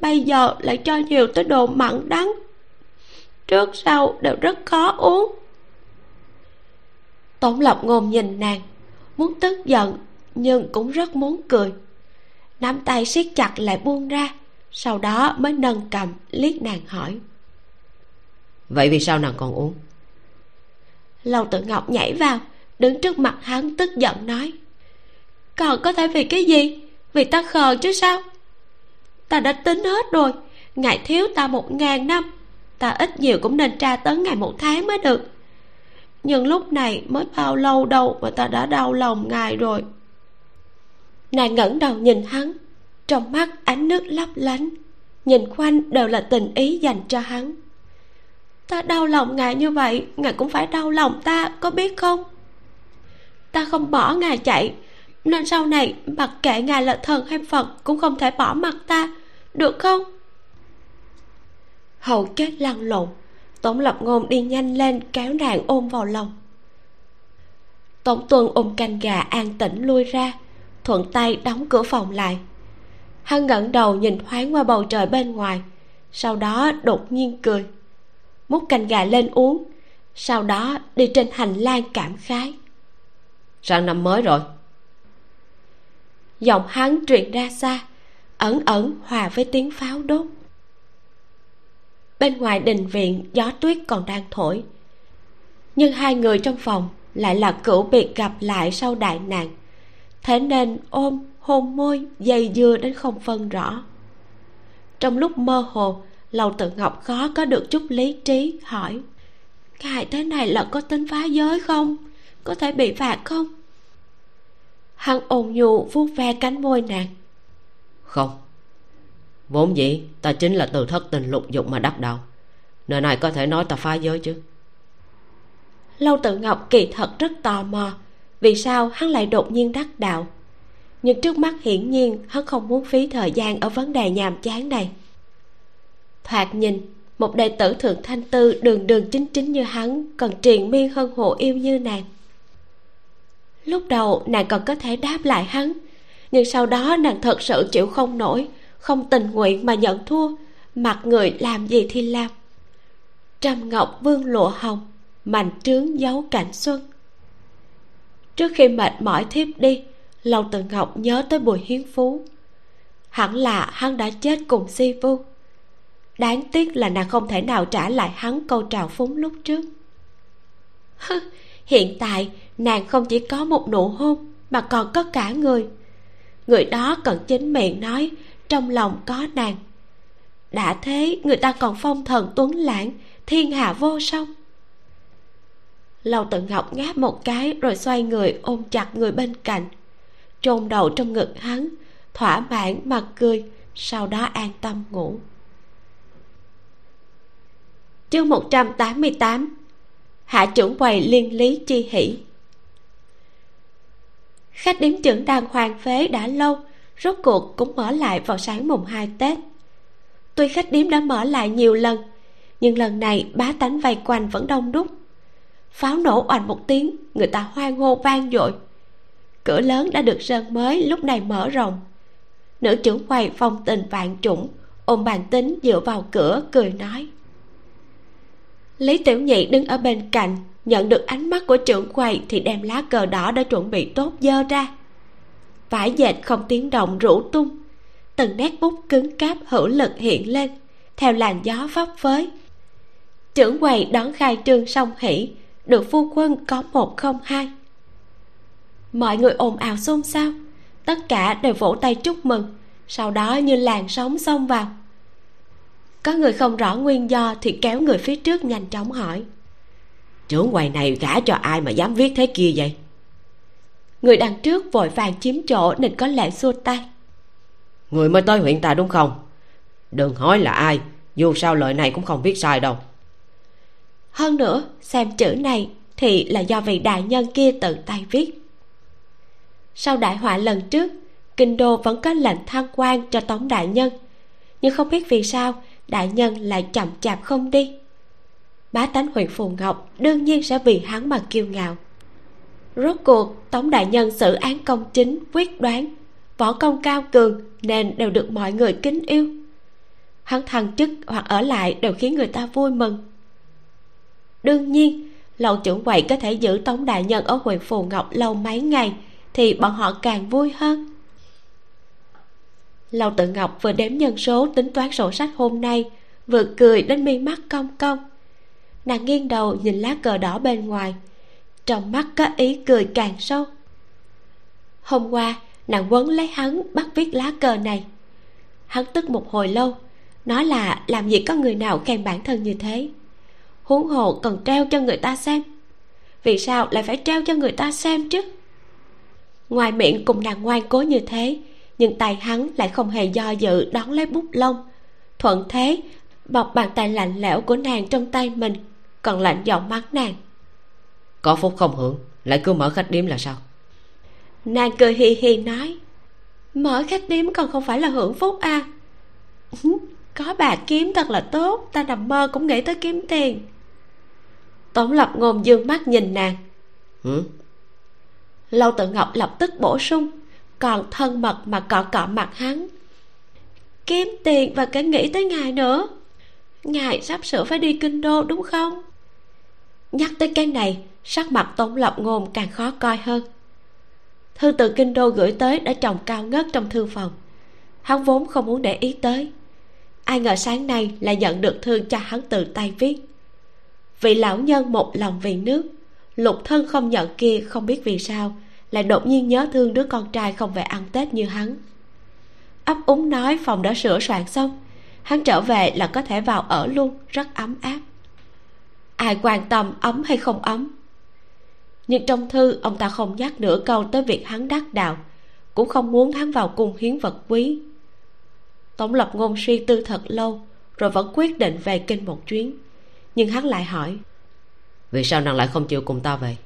Speaker 1: bây giờ lại cho nhiều tới đồ mặn đắng trước sau đều rất khó uống. Tống lập ngôn nhìn nàng muốn tức giận nhưng cũng rất muốn cười. Nắm tay siết chặt lại buông ra sau đó mới nâng cầm liếc nàng hỏi.
Speaker 2: Vậy vì sao nàng còn uống?
Speaker 1: Lâu tự ngọc nhảy vào đứng trước mặt hắn tức giận nói. Còn có thể vì cái gì? Vì ta khờ chứ sao? Ta đã tính hết rồi ngài thiếu ta một ngàn năm ta ít nhiều cũng nên tra tấn ngài một tháng mới được. Nhưng lúc này mới bao lâu đâu mà ta đã đau lòng ngài rồi. Nàng ngẩng đầu nhìn hắn, trong mắt ánh nước lấp lánh, nhìn quanh đều là tình ý dành cho hắn. Ta đau lòng ngài như vậy, ngài cũng phải đau lòng ta, có biết không? Ta không bỏ ngài chạy, nên sau này mặc kệ ngài là thần hay phật cũng không thể bỏ mặt ta, được không? Hầu kết lăn lộn. Tống lập ngôn đi nhanh lên kéo nàng ôm vào lòng. Tống tuân ôm canh gà an tĩnh lui ra thuận tay đóng cửa phòng lại. Hắn ngẩng đầu nhìn thoáng qua bầu trời bên ngoài sau đó đột nhiên cười. Múc canh gà lên uống sau đó đi trên hành lang cảm khái.
Speaker 2: Sang năm mới rồi.
Speaker 1: Giọng hắn truyền ra xa ẩn ẩn hòa với tiếng pháo đốt bên ngoài đình viện, gió tuyết còn đang thổi. Nhưng hai người trong phòng lại là cửu biệt gặp lại sau đại nạn. Thế nên ôm, hôn môi, dây dưa đến không phân rõ. Trong lúc mơ hồ, lầu tự ngọc khó có được chút lý trí, hỏi, ngài thế này là có tính phá giới không? Có thể bị phạt không? Hắn ồn nhu vuốt ve cánh môi nàng.
Speaker 2: Không vốn dĩ, ta chính là từ thất tình lục dục mà đắc đạo. Nơi này có thể nói ta phá giới chứ?
Speaker 1: Lâu tự ngọc kỳ thật rất tò mò, vì sao hắn lại đột nhiên đắc đạo? Nhưng trước mắt hiển nhiên, hắn không muốn phí thời gian ở vấn đề nhàm chán này. Thoạt nhìn, một đệ tử thượng thanh tư đường đường chính chính như hắn còn triền miên hơn hộ yêu như nàng. Lúc đầu, nàng còn có thể đáp lại hắn, nhưng sau đó nàng thật sự chịu không nổi không tình nguyện mà nhận thua, mặc người làm gì thì làm. Trầm ngọc vương lụa hồng mành trướng giấu cảnh xuân. Trước khi mệt mỏi thiếp đi lâu từ ngọc nhớ tới bùi hiến phú. Hẳn là hắn đã chết cùng si vu. Đáng tiếc là nàng không thể nào trả lại hắn câu trào phúng lúc trước. Hiện tại nàng không chỉ có một nụ hôn mà còn có cả người. Người đó cần chính miệng nói trong lòng có nàng. Đã thế, người ta còn phong thần tuấn lãng, thiên hạ vô song. Lâu tự ngọc ngáp một cái rồi xoay người ôm chặt người bên cạnh. Chôn đầu trong ngực hắn, thỏa mãn mà cười, sau đó an tâm ngủ. Chương một trăm tám mươi tám, hạ trưởng quầy liên lý chi hỷ. Khách điếm trưởng đang hoàng phế đã lâu rốt cuộc cũng mở lại vào sáng mùng hai tết. Tuy khách điếm đã mở lại nhiều lần, nhưng lần này bá tánh vây quanh vẫn đông đúc. Pháo nổ oành một tiếng, người ta hoan hô vang dội. Cửa lớn đã được sơn mới, lúc này mở rộng. Nữ trưởng quầy phong tình vạn chủng ôm bàn tính dựa vào cửa, cười nói. Lý tiểu nhị đứng ở bên cạnh, nhận được ánh mắt của trưởng quầy thì đem lá cờ đỏ đã chuẩn bị tốt dơ ra vải dệt không tiếng động rủ tung. Từng nét bút cứng cáp hữu lực hiện lên, theo làn gió phấp phới. Trưởng quầy đón khai trương song hỷ, được phu quân có một không hai. Mọi người ồn ào xôn xao, tất cả đều vỗ tay chúc mừng, sau đó như làn sóng xông vào. Có người không rõ nguyên do thì kéo người phía trước nhanh chóng hỏi.
Speaker 2: Trưởng quầy này gả cho ai mà dám viết thế kia vậy?
Speaker 1: Người đằng trước vội vàng chiếm chỗ nên có lệ xua tay.
Speaker 2: Người mới tới huyện ta đúng không? Đừng hỏi là ai dù sao lời này cũng không biết sai đâu.
Speaker 1: Hơn nữa xem chữ này thì là do vị đại nhân kia tự tay viết. Sau đại họa lần trước kinh đô vẫn có lệnh thăng quan cho tống đại nhân. Nhưng không biết vì sao đại nhân lại chậm chạp không đi. Bá tánh huyện phù ngọc đương nhiên sẽ vì hắn mà kiêu ngạo rốt cuộc, tống đại nhân xử án công chính, quyết đoán. Võ công cao cường nên đều được mọi người kính yêu. Hắn thăng chức hoặc ở lại đều khiến người ta vui mừng. Đương nhiên, lầu trưởng quầy có thể giữ tống đại nhân ở huyện phù ngọc lâu mấy ngày thì bọn họ càng vui hơn. Lầu tự ngọc vừa đếm nhân số tính toán sổ sách hôm nay, vừa cười đến mi mắt cong cong. Nàng nghiêng đầu nhìn lá cờ đỏ bên ngoài trong mắt có ý cười càng sâu. Hôm qua, nàng quấn lấy hắn bắt viết lá cờ này. Hắn tức một hồi lâu, nói là làm gì có người nào khen bản thân như thế. Huống hồ cần treo cho người ta xem. Vì sao lại phải treo cho người ta xem chứ? Ngoài miệng cùng nàng ngoan cố như thế, nhưng tay hắn lại không hề do dự đón lấy bút lông. Thuận thế, bọc bàn tay lạnh lẽo của nàng trong tay mình, còn lạnh giọng mắng nàng
Speaker 2: có phúc không hưởng? Lại cứ mở khách điếm là sao?
Speaker 1: Nàng cười hì hì nói mở khách điếm còn không phải là hưởng phúc à? Có bạc kiếm thật là tốt ta nằm mơ cũng nghĩ tới kiếm tiền. Tống lập ngôn dương mắt nhìn nàng.
Speaker 2: Ừ?
Speaker 1: lâu tự ngọc lập tức bổ sung còn thân mật mà cọ cọ mặt hắn kiếm tiền và cả nghĩ tới ngài nữa. Ngài sắp sửa phải đi kinh đô đúng không? Nhắc tới cái này sắc mặt tống lập ngôn càng khó coi hơn. Thư từ kinh đô gửi tới đã trồng cao ngất trong thư phòng. Hắn vốn không muốn để ý tới. Ai ngờ sáng nay lại nhận được thư cho hắn từ tay viết. Vị lão nhân một lòng vì nước, lục thân không nhận kia không biết vì sao, lại đột nhiên nhớ thương đứa con trai không về ăn tết như hắn. Ấp úng nói phòng đã sửa soạn xong, hắn trở về là có thể vào ở luôn, rất ấm áp. Ai quan tâm ấm hay không ấm nhưng trong thư ông ta không nhắc nửa câu tới việc hắn đắc đạo cũng không muốn hắn vào cung hiến vật quý. Tổng lập ngôn suy tư thật lâu rồi vẫn quyết định về kinh một chuyến. Nhưng hắn lại hỏi
Speaker 2: vì sao nàng lại không chịu cùng ta về?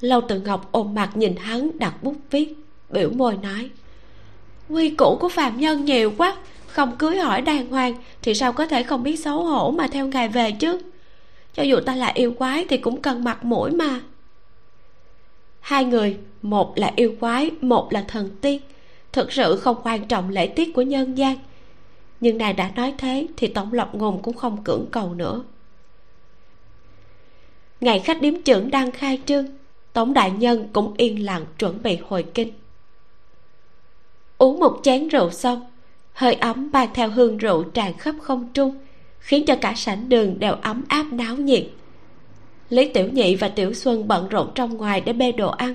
Speaker 1: Lâu tự ngọc ôm mặt nhìn hắn đặt bút viết biểu môi nói quy củ của phạm nhân nhiều quá không cưới hỏi đàng hoàng thì sao có thể không biết xấu hổ mà theo ngài về chứ cho dù ta là yêu quái thì cũng cần mặt mũi mà. Hai người, một là yêu quái, một là thần tiên, thực sự không quan trọng lễ tiết của nhân gian. Nhưng nàng đã nói thế thì tổng lộc ngôn cũng không cưỡng cầu nữa. Ngày khách điếm trưởng đang khai trương, tổng đại nhân cũng yên lặng chuẩn bị hồi kinh. Uống một chén rượu xong, hơi ấm mang theo hương rượu tràn khắp không trung khiến cho cả sảnh đường đều ấm áp náo nhiệt. Lý tiểu nhị và tiểu xuân bận rộn trong ngoài để bê đồ ăn.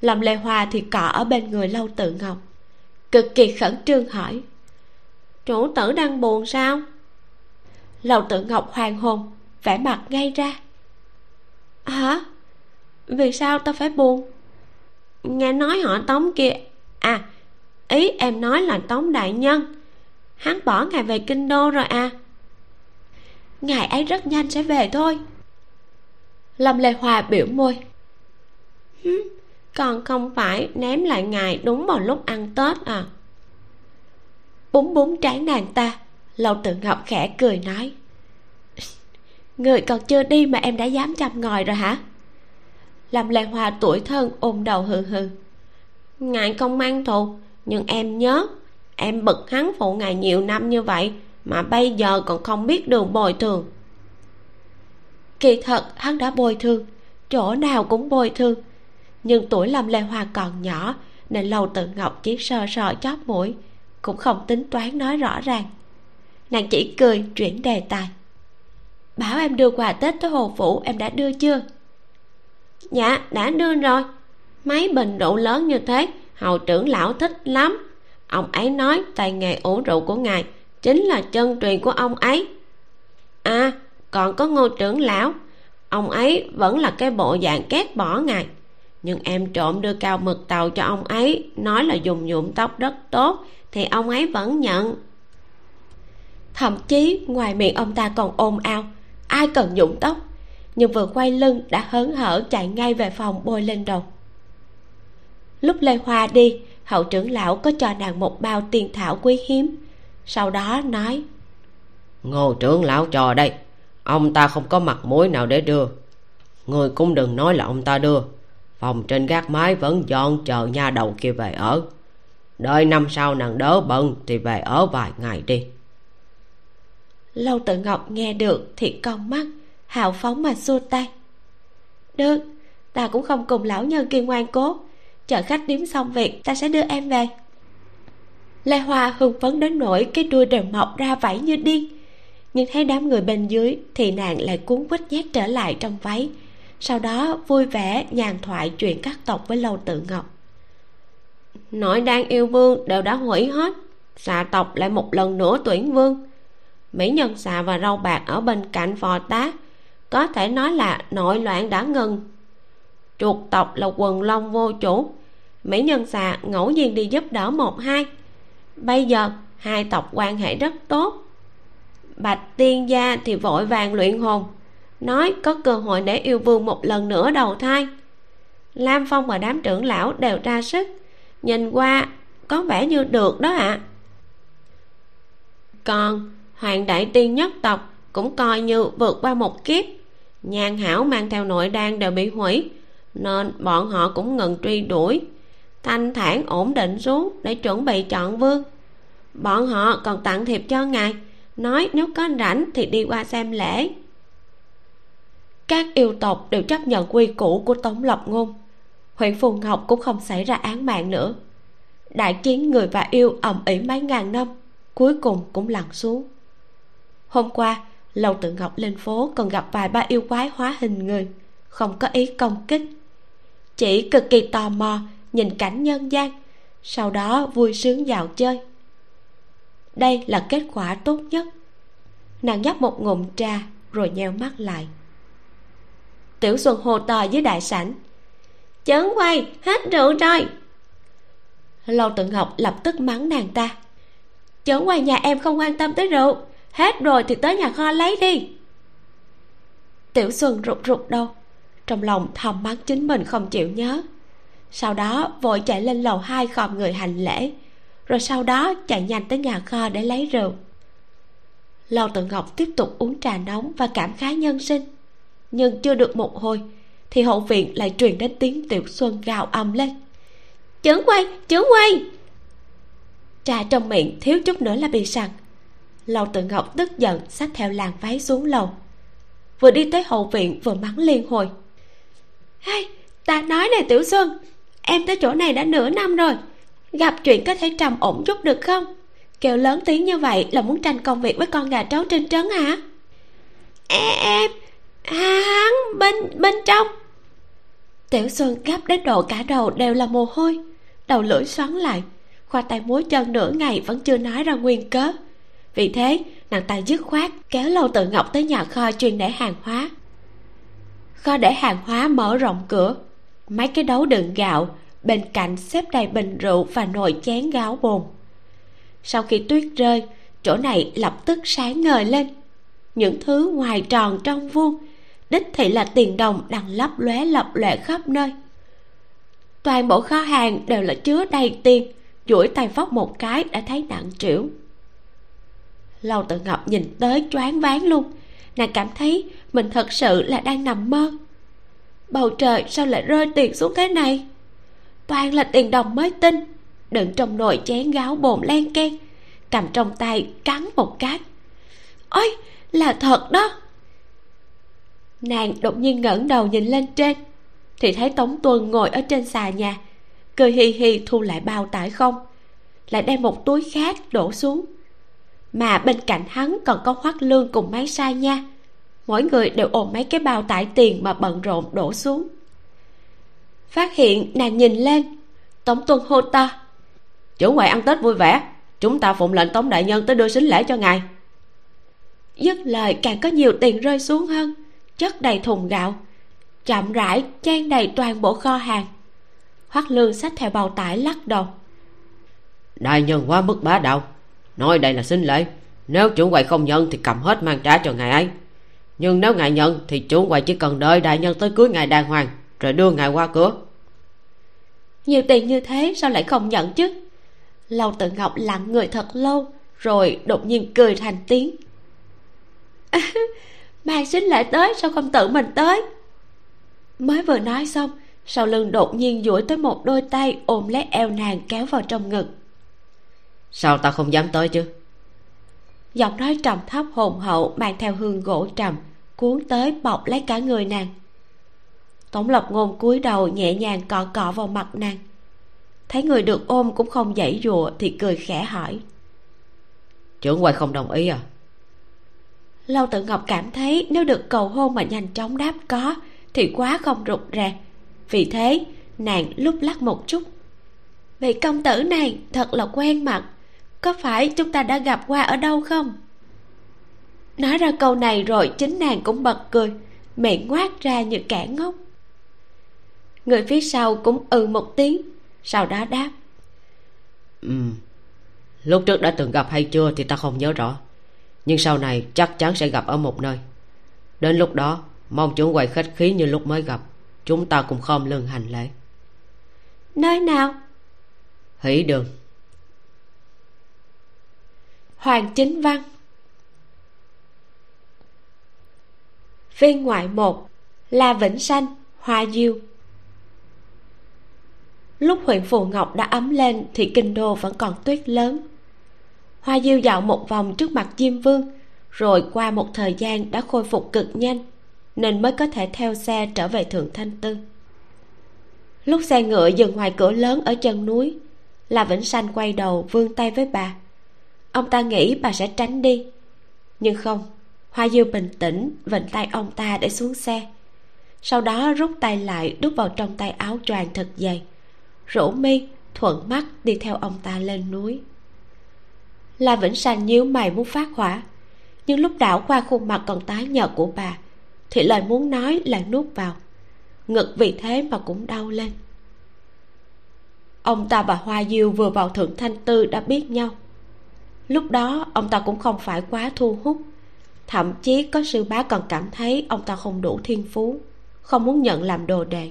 Speaker 1: Làm lê hoa thì cọ ở bên người lâu tự ngọc. Cực kỳ khẩn trương hỏi, chủ tử đang buồn sao? Lâu tự ngọc hoàng hồn, vẻ mặt ngay ra. Hả? Vì sao ta phải buồn? Nghe nói họ tống kia à ý em nói là tống đại nhân. Hắn bỏ ngài về kinh đô rồi à ngài ấy rất nhanh sẽ về thôi. Lâm lê hoa biểu môi. Còn không phải ném lại ngài đúng vào lúc ăn tết à? Búng búng trán nàng ta, lâu tự ngọc khẽ cười nói. Người còn chưa đi mà em đã dám chăm ngòi rồi hả? Lâm lê hoa tuổi thân ôm đầu hừ hừ. Ngài không mang thù, nhưng em nhớ, em bực hắn phụ ngài nhiều năm như vậy mà bây giờ còn không biết đường bồi thường. Kỳ thật, hắn đã bồi thường. Chỗ nào cũng bồi thường. Nhưng tuổi lâm lê hoa còn nhỏ, nên lâu tự ngọc chỉ sờ sờ chóp mũi, cũng không tính toán nói rõ ràng. Nàng chỉ cười, chuyển đề tài. Bảo em đưa quà tết tới hồ phủ, em đã đưa chưa? Dạ đã đưa rồi. Mấy bình rượu lớn như thế hầu trưởng lão thích lắm. Ông ấy nói, tay nghề ủ rượu của ngài chính là chân truyền của ông ấy. À còn có ngô trưởng lão. Ông ấy vẫn là cái bộ dạng két bỏ ngài. Nhưng em trộm đưa cao mực tàu cho ông ấy, nói là dùng nhuộm tóc rất tốt, thì ông ấy vẫn nhận. Thậm chí, ngoài miệng ông ta còn ồn ào, ai cần nhuộm tóc? Nhưng vừa quay lưng đã hớn hở chạy ngay về phòng bôi lên đầu. Lúc lê hoa đi, hậu trưởng lão có cho nàng một bao tiên thảo quý hiếm sau đó nói
Speaker 2: ngô trưởng lão cho đây ông ta không có mặt mũi nào để đưa. Người cũng đừng nói là ông ta đưa phòng trên gác mái vẫn dọn chờ nha đầu kia về ở. Đợi năm sau nàng đỡ bận thì về ở vài ngày đi.
Speaker 1: Lâu tự ngọc nghe được thì con mắt hào phóng mà xua tay. Được ta cũng không cùng lão nhân kia ngoan cố. Chờ khách điếm xong việc ta sẽ đưa em về lê hoa hưng phấn đến nỗi cái đuôi đều mọc ra vẫy như điên. Nhưng thấy đám người bên dưới thì nàng lại cuốn quýt nhét trở lại trong váy. Sau đó vui vẻ nhàn thoại chuyện các tộc với lâu tự ngọc. Nội đang yêu vương đều đã hủy hết, xà tộc lại một lần nữa tuyển vương. Mỹ nhân xà và rau bạc ở bên cạnh phò tá, có thể nói là nội loạn đã ngừng. Chuột tộc là quần long vô chủ. Mỹ nhân xà ngẫu nhiên đi giúp đỡ một hai bây giờ, hai tộc quan hệ rất tốt. Bạch tiên gia thì vội vàng luyện hồn, nói có cơ hội để yêu vương một lần nữa đầu thai. Lam phong và đám trưởng lão đều ra sức, nhìn qua có vẻ như được đó ạ. À. còn hoàng đại tiên nhất tộc cũng coi như vượt qua một kiếp. Nhàn hảo mang theo nội đan đều bị hủy, nên bọn họ cũng ngừng truy đuổi thanh thản ổn định xuống để chuẩn bị chọn vương. Bọn họ còn tặng thiệp cho ngài, nói nếu có rảnh thì đi qua xem lễ. Các yêu tộc đều chấp nhận quy củ của tống lập ngôn. Huyện phù ngọc cũng không xảy ra án mạng nữa. Đại chiến người và yêu ầm ĩ mấy ngàn năm, cuối cùng cũng lặn xuống. Hôm qua lâu tự ngọc lên phố còn gặp vài ba yêu quái hóa hình người, không có ý công kích. Chỉ cực kỳ tò mò nhìn cảnh nhân gian, sau đó vui sướng dạo chơi. Đây là kết quả tốt nhất. Nàng nhấp một ngụm trà rồi nheo mắt lại. Tiểu xuân hô to dưới đại sảnh. Chấn quay, hết rượu rồi. Lâu tự ngọc lập tức mắng nàng ta. Chấn quay, nhà em không quan tâm tới rượu. Hết rồi thì tới nhà kho lấy đi. Tiểu xuân rụt rụt đâu trong lòng thầm mắng chính mình không chịu nhớ sau đó, vội chạy lên lầu hai khom người hành lễ. Rồi sau đó, chạy nhanh tới nhà kho để lấy rượu. Lâu tự ngọc tiếp tục uống trà nóng và cảm khái nhân sinh. Nhưng chưa được một hồi, thì hậu viện lại truyền đến tiếng tiểu xuân gào ầm lên. Chướng quay chướng quay! Trà trong miệng thiếu chút nữa là bị sặc. Lâu tự ngọc tức giận, xách theo làn váy xuống lầu. Vừa đi tới hậu viện, vừa mắng liên hồi. Hay ta nói này, tiểu xuân em tới chỗ này đã nửa năm rồi. Gặp chuyện có thể trầm ổn chút được không? Kêu lớn tiếng như vậy là muốn tranh công việc với con gà trấu trên trấn hả? Em hắn bên bên trong. Tiểu xuân gấp đến độ cả đầu đều là mồ hôi, đầu lưỡi xoắn lại, khoa tay múa chân nửa ngày vẫn chưa nói ra nguyên cớ. Vì thế, nàng ta dứt khoát kéo lâu tự ngọc tới nhà kho chuyên để hàng hóa. Kho để hàng hóa mở rộng cửa mấy cái đấu đựng gạo, bên cạnh xếp đầy bình rượu và nồi chén gáo bồn. Sau khi tuyết rơi, chỗ này lập tức sáng ngời lên. Những thứ ngoài tròn trong vuông, đích thị là tiền đồng đang lấp lóe lập lệ khắp nơi. Toàn bộ kho hàng đều là chứa đầy tiền, duỗi tay vóc một cái đã thấy nặng trĩu. Lâu tự ngọc nhìn tới choáng váng luôn, nàng cảm thấy mình thật sự là đang nằm mơ bầu trời sao lại rơi tiền xuống thế này? Toàn là tiền đồng mới tinh đựng trong nồi chén gáo bồn len ken cầm trong tay, cắn một cái. Ôi, là thật đó. Nàng đột nhiên ngẩng đầu nhìn lên trên, thì thấy tống tuân ngồi ở trên xà nhà, cười hì hì thu lại bao tải không, lại đem một túi khác đổ xuống. Mà bên cạnh hắn còn có hoắc lương cùng mấy sai nha mỗi người đều ôm mấy cái bao tải tiền mà bận rộn đổ xuống. Phát hiện nàng nhìn lên, tống tuân hô to, chủ ngoại ăn tết vui vẻ, chúng ta phụng lệnh tống đại nhân tới đưa xính lễ cho ngài. Dứt lời, càng có nhiều tiền rơi xuống hơn, chất đầy thùng gạo, chậm rãi chen đầy toàn bộ kho hàng. Hoắc lương xách theo bao tải lắc đầu,
Speaker 2: đại nhân quá mức bá đạo, nói đây là xin lễ, nếu chủ quầy không nhận thì cầm hết mang trả cho ngài ấy nhưng nếu ngài nhận thì chủ quầy chỉ cần đợi đại nhân tới cưới ngài đàng hoàng rồi đưa ngài qua cửa.
Speaker 1: Nhiều tiền như thế sao lại không nhận chứ? Lâu tự ngọc lặng người thật lâu rồi đột nhiên cười thành tiếng. Mang xính lễ tới sao không tự mình tới? Mới vừa nói xong sau lưng đột nhiên duỗi tới một đôi tay ôm lấy eo nàng kéo vào trong ngực.
Speaker 2: Sao ta không dám tới chứ?
Speaker 1: Giọng nói trầm thấp hồn hậu mang theo hương gỗ trầm cuốn tới bọc lấy cả người nàng. Tổng lộc ngôn cúi đầu nhẹ nhàng cọ cọ vào mặt nàng. Thấy người được ôm cũng không dãy dụa thì cười khẽ hỏi.
Speaker 2: Trưởng quầy không đồng ý à?
Speaker 1: Lâu tự ngọc cảm thấy nếu được cầu hôn mà nhanh chóng đáp có thì quá không rụt rè. Vì thế nàng lúc lắc một chút. Vị công tử này thật là quen mặt có phải chúng ta đã gặp qua ở đâu không nói ra câu này rồi chính nàng cũng bật cười miệng ngoác ra như kẻ ngốc. Người phía sau cũng ừ một tiếng sau đó đáp.
Speaker 2: Ừ lúc trước đã từng gặp hay chưa thì ta không nhớ rõ nhưng sau này chắc chắn sẽ gặp ở một nơi. Đến lúc đó mong chủ quầy khách khí như lúc mới gặp chúng ta cùng khom lưng hành lễ.
Speaker 1: Nơi nào?
Speaker 2: Hỷ đường.
Speaker 1: Hoàng chính văn viên ngoại một là vĩnh sanh, hoa diêu. Lúc huyện phù ngọc đã ấm lên thì kinh đô vẫn còn tuyết lớn. Hoa diêu dạo một vòng trước mặt diêm vương, rồi qua một thời gian đã khôi phục cực nhanh, nên mới có thể theo xe trở về thượng thanh tư. Lúc xe ngựa dừng ngoài cửa lớn ở chân núi là vĩnh sanh quay đầu vươn tay với bà. Ông ta nghĩ bà sẽ tránh đi, nhưng không hoa diêu bình tĩnh vịnh tay ông ta để xuống xe. Sau đó rút tay lại, đút vào trong tay áo choàng thật dày. Rủ mi, thuận mắt đi theo ông ta lên núi. La vĩnh sanh nhíu mày muốn phát hỏa, nhưng lúc đảo qua khuôn mặt còn tái nhợt của bà, thì lời muốn nói lại nuốt vào. Ngực vì thế mà cũng đau lên. Ông ta và hoa diêu vừa vào thượng thanh tư đã biết nhau. Lúc đó, ông ta cũng không phải quá thu hút thậm chí có sư bá còn cảm thấy ông ta không đủ thiên phú, không muốn nhận làm đồ đệ.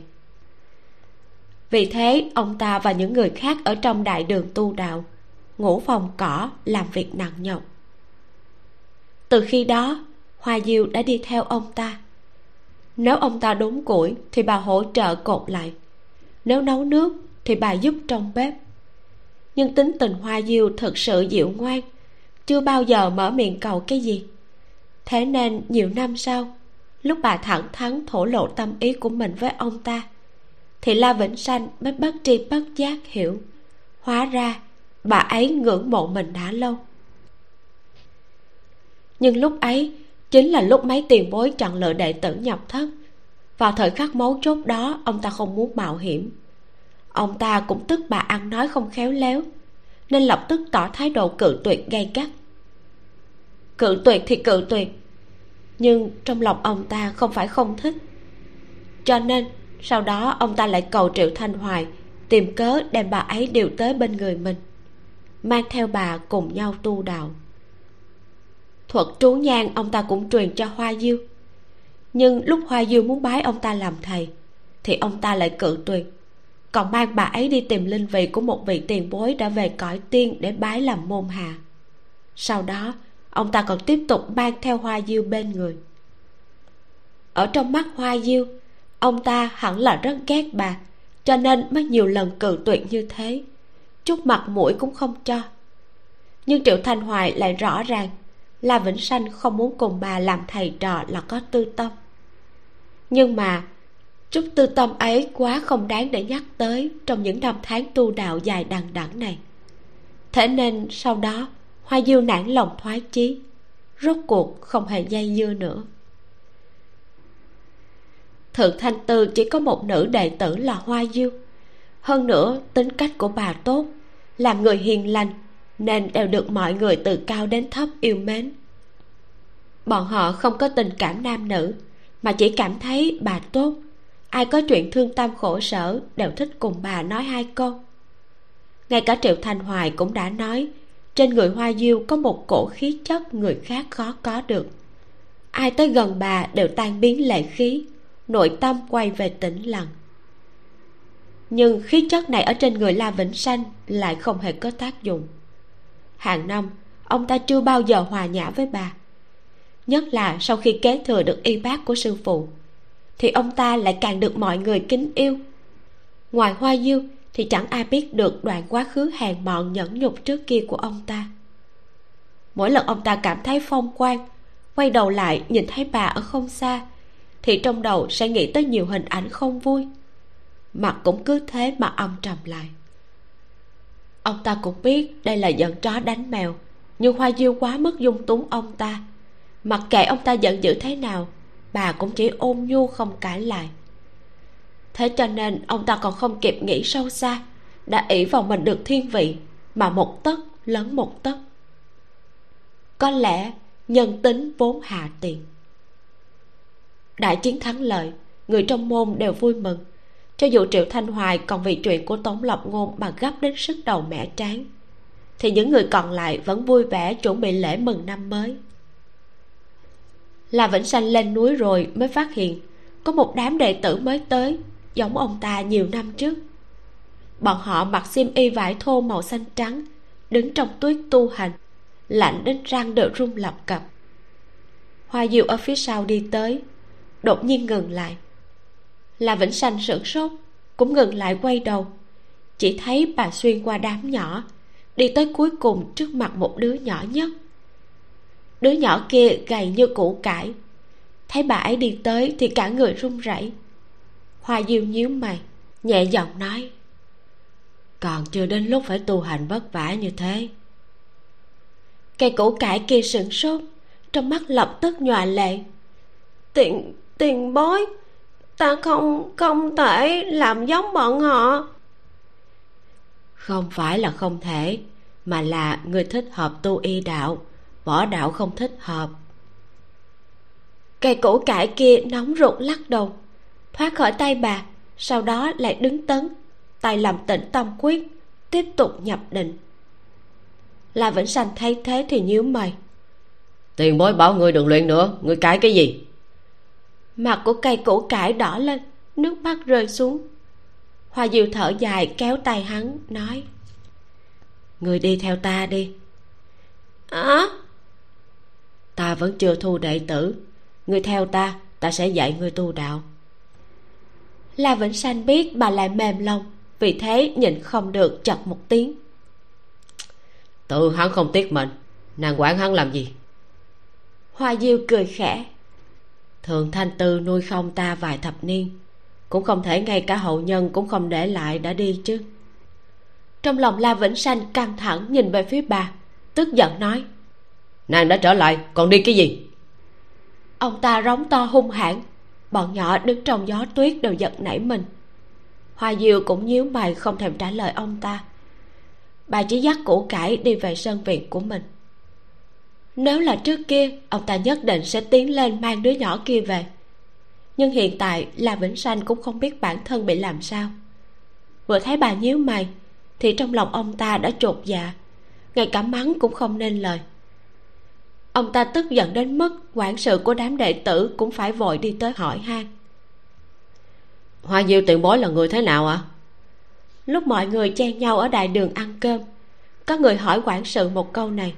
Speaker 1: Vì thế, ông ta và những người khác ở trong đại đường tu đạo ngủ phòng cỏ làm việc nặng nhọc. Từ khi đó, hoa diêu đã đi theo ông ta. Nếu ông ta đốn củi thì bà hỗ trợ cột lại. Nếu nấu nước thì bà giúp trong bếp. Nhưng tính tình hoa diêu thật sự dịu ngoan, chưa bao giờ mở miệng cầu cái gì thế nên nhiều năm sau, lúc bà thẳng thắn thổ lộ tâm ý của mình với ông ta, thì la vĩnh sanh mới bất tri bất giác hiểu. Hóa ra, bà ấy ngưỡng mộ mình đã lâu. Nhưng lúc ấy chính là lúc mấy tiền bối chọn lựa đệ tử nhập thất. Vào thời khắc mấu chốt đó, ông ta không muốn mạo hiểm. Ông ta cũng tức bà ăn nói không khéo léo, nên lập tức tỏ thái độ cự tuyệt gay gắt cự tuyệt thì cự tuyệt. Nhưng trong lòng ông ta không phải không thích. Cho nên, sau đó ông ta lại cầu triệu thanh hoài tìm cớ đem bà ấy điều tới bên người mình, mang theo bà cùng nhau tu đạo. Thuật trú nhang ông ta cũng truyền cho hoa diêu. Nhưng lúc hoa diêu muốn bái ông ta làm thầy, thì ông ta lại cự tuyệt. Còn mang bà ấy đi tìm linh vị của một vị tiền bối đã về cõi tiên để bái làm môn hạ. Sau đó ông ta còn tiếp tục mang theo hoa diêu bên người. Ở trong mắt hoa diêu, ông ta hẳn là rất ghét bà, cho nên mới nhiều lần cự tuyệt như thế. Chút mặt mũi cũng không cho. Nhưng triệu thanh hoài lại rõ ràng là vĩnh sanh không muốn cùng bà làm thầy trò là có tư tâm. Nhưng mà, chút tư tâm ấy quá không đáng để nhắc tới trong những năm tháng tu đạo dài đằng đẵng này. Thế nên sau đó hoa diêu nản lòng thoái chí, rốt cuộc không hề dây dưa nữa. Thượng thanh tư chỉ có một nữ đệ tử là hoa diêu. Hơn nữa, tính cách của bà tốt làm người hiền lành, nên đều được mọi người từ cao đến thấp yêu mến. Bọn họ không có tình cảm nam nữ, mà chỉ cảm thấy bà tốt. Ai có chuyện thương tâm khổ sở đều thích cùng bà nói hai câu. Ngay cả triệu thanh hoài cũng đã nói trên người hoa diêu có một cổ khí chất người khác khó có được. Ai tới gần bà đều tan biến lệ khí, nội tâm quay về tĩnh lặng. Nhưng khí chất này ở trên người la vĩnh sanh lại không hề có tác dụng. Hàng năm, ông ta chưa bao giờ hòa nhã với bà. Nhất là sau khi kế thừa được y bác của sư phụ, thì ông ta lại càng được mọi người kính yêu. Ngoài hoa diêu thì chẳng ai biết được đoạn quá khứ hèn mọn nhẫn nhục trước kia của ông ta. Mỗi lần ông ta cảm thấy phong quang, quay đầu lại nhìn thấy bà ở không xa, thì trong đầu sẽ nghĩ tới nhiều hình ảnh không vui. Mặt cũng cứ thế mà âm trầm lại. Ông ta cũng biết đây là giận chó đánh mèo, nhưng hoa diêu quá mức dung túng ông ta. Mặc kệ ông ta giận dữ thế nào, bà cũng chỉ ôn nhu không cãi lại thế cho nên ông ta còn không kịp nghĩ sâu xa, đã ỷ vào mình được thiên vị, mà một tấc lớn một tấc. Có lẽ nhân tính vốn hạ tiền đại chiến thắng lợi, người trong môn đều vui mừng. Cho dù triệu thanh hoài còn vì chuyện của tống lộc ngôn mà gấp đến sức đầu mẻ tráng thì những người còn lại vẫn vui vẻ chuẩn bị lễ mừng năm mới. Là vĩnh sanh lên núi rồi mới phát hiện có một đám đệ tử mới tới giống ông ta nhiều năm trước. Bọn họ mặc xiêm y vải thô màu xanh trắng, đứng trong tuyết tu hành, lạnh đến răng đều rung lập cập. Hoa diệu ở phía sau đi tới, đột nhiên ngừng lại. Là vĩnh sanh sửng sốt, cũng ngừng lại quay đầu, chỉ thấy bà xuyên qua đám nhỏ, đi tới cuối cùng trước mặt một đứa nhỏ nhất. Đứa nhỏ kia gầy như củ cải, thấy bà ấy đi tới thì cả người run rẩy hoa diêu nhíu mày, nhẹ giọng nói, còn chưa đến lúc phải tu hành vất vả như thế. Cây củ cải kia sửng sốt, trong mắt lập tức nhòa lệ. Tiền tiền bối, ta không không thể làm giống bọn họ. Không phải là không thể, mà là người thích hợp tu y đạo, võ đạo không thích hợp. Cây củ cải kia nóng ruột lắc đầu thoát khỏi tay bà sau đó lại đứng tấn tay làm tịnh tâm quyết tiếp tục nhập định. Là vĩnh sanh thấy thế thì nhíu mày.
Speaker 2: Tiền bối bảo người đừng luyện nữa người cãi cái gì?
Speaker 1: Mặt của cây củ cải đỏ lên nước mắt rơi xuống. Hoa diệu thở dài kéo tay hắn nói người đi theo ta đi. À? ta vẫn chưa thu đệ tử. Người theo ta ta sẽ dạy người tu đạo la vĩnh sanh biết bà lại mềm lòng vì thế nhịn không được chật một tiếng.
Speaker 2: Tự hắn không tiếc mình nàng quản hắn làm gì?
Speaker 1: Hoa diêu cười khẽ. Thường thanh tư nuôi không ta vài thập niên cũng không thể ngay cả hậu nhân cũng không để lại đã đi chứ. Trong lòng la vĩnh sanh căng thẳng nhìn về phía bà tức giận nói.
Speaker 2: Nàng đã trở lại còn đi cái gì?
Speaker 1: Ông ta rống to hung hãn bọn nhỏ đứng trong gió tuyết đều giật nảy mình. Hoa diều cũng nhíu mày không thèm trả lời ông ta. Bà chỉ dắt củ cải đi về sân viện của mình. Nếu là trước kia, ông ta nhất định sẽ tiến lên mang đứa nhỏ kia về. Nhưng hiện tại là vĩnh sanh cũng không biết bản thân bị làm sao. Vừa thấy bà nhíu mày, thì trong lòng ông ta đã chột dạ. Ngay cả mắng cũng không nên lời ông ta tức giận đến mức quản sự của đám đệ tử cũng phải vội đi tới hỏi han.
Speaker 2: Hoa diêu tiền bối là người thế nào ạ? À?
Speaker 1: lúc mọi người chen nhau ở đại đường ăn cơm có người hỏi quản sự một câu này.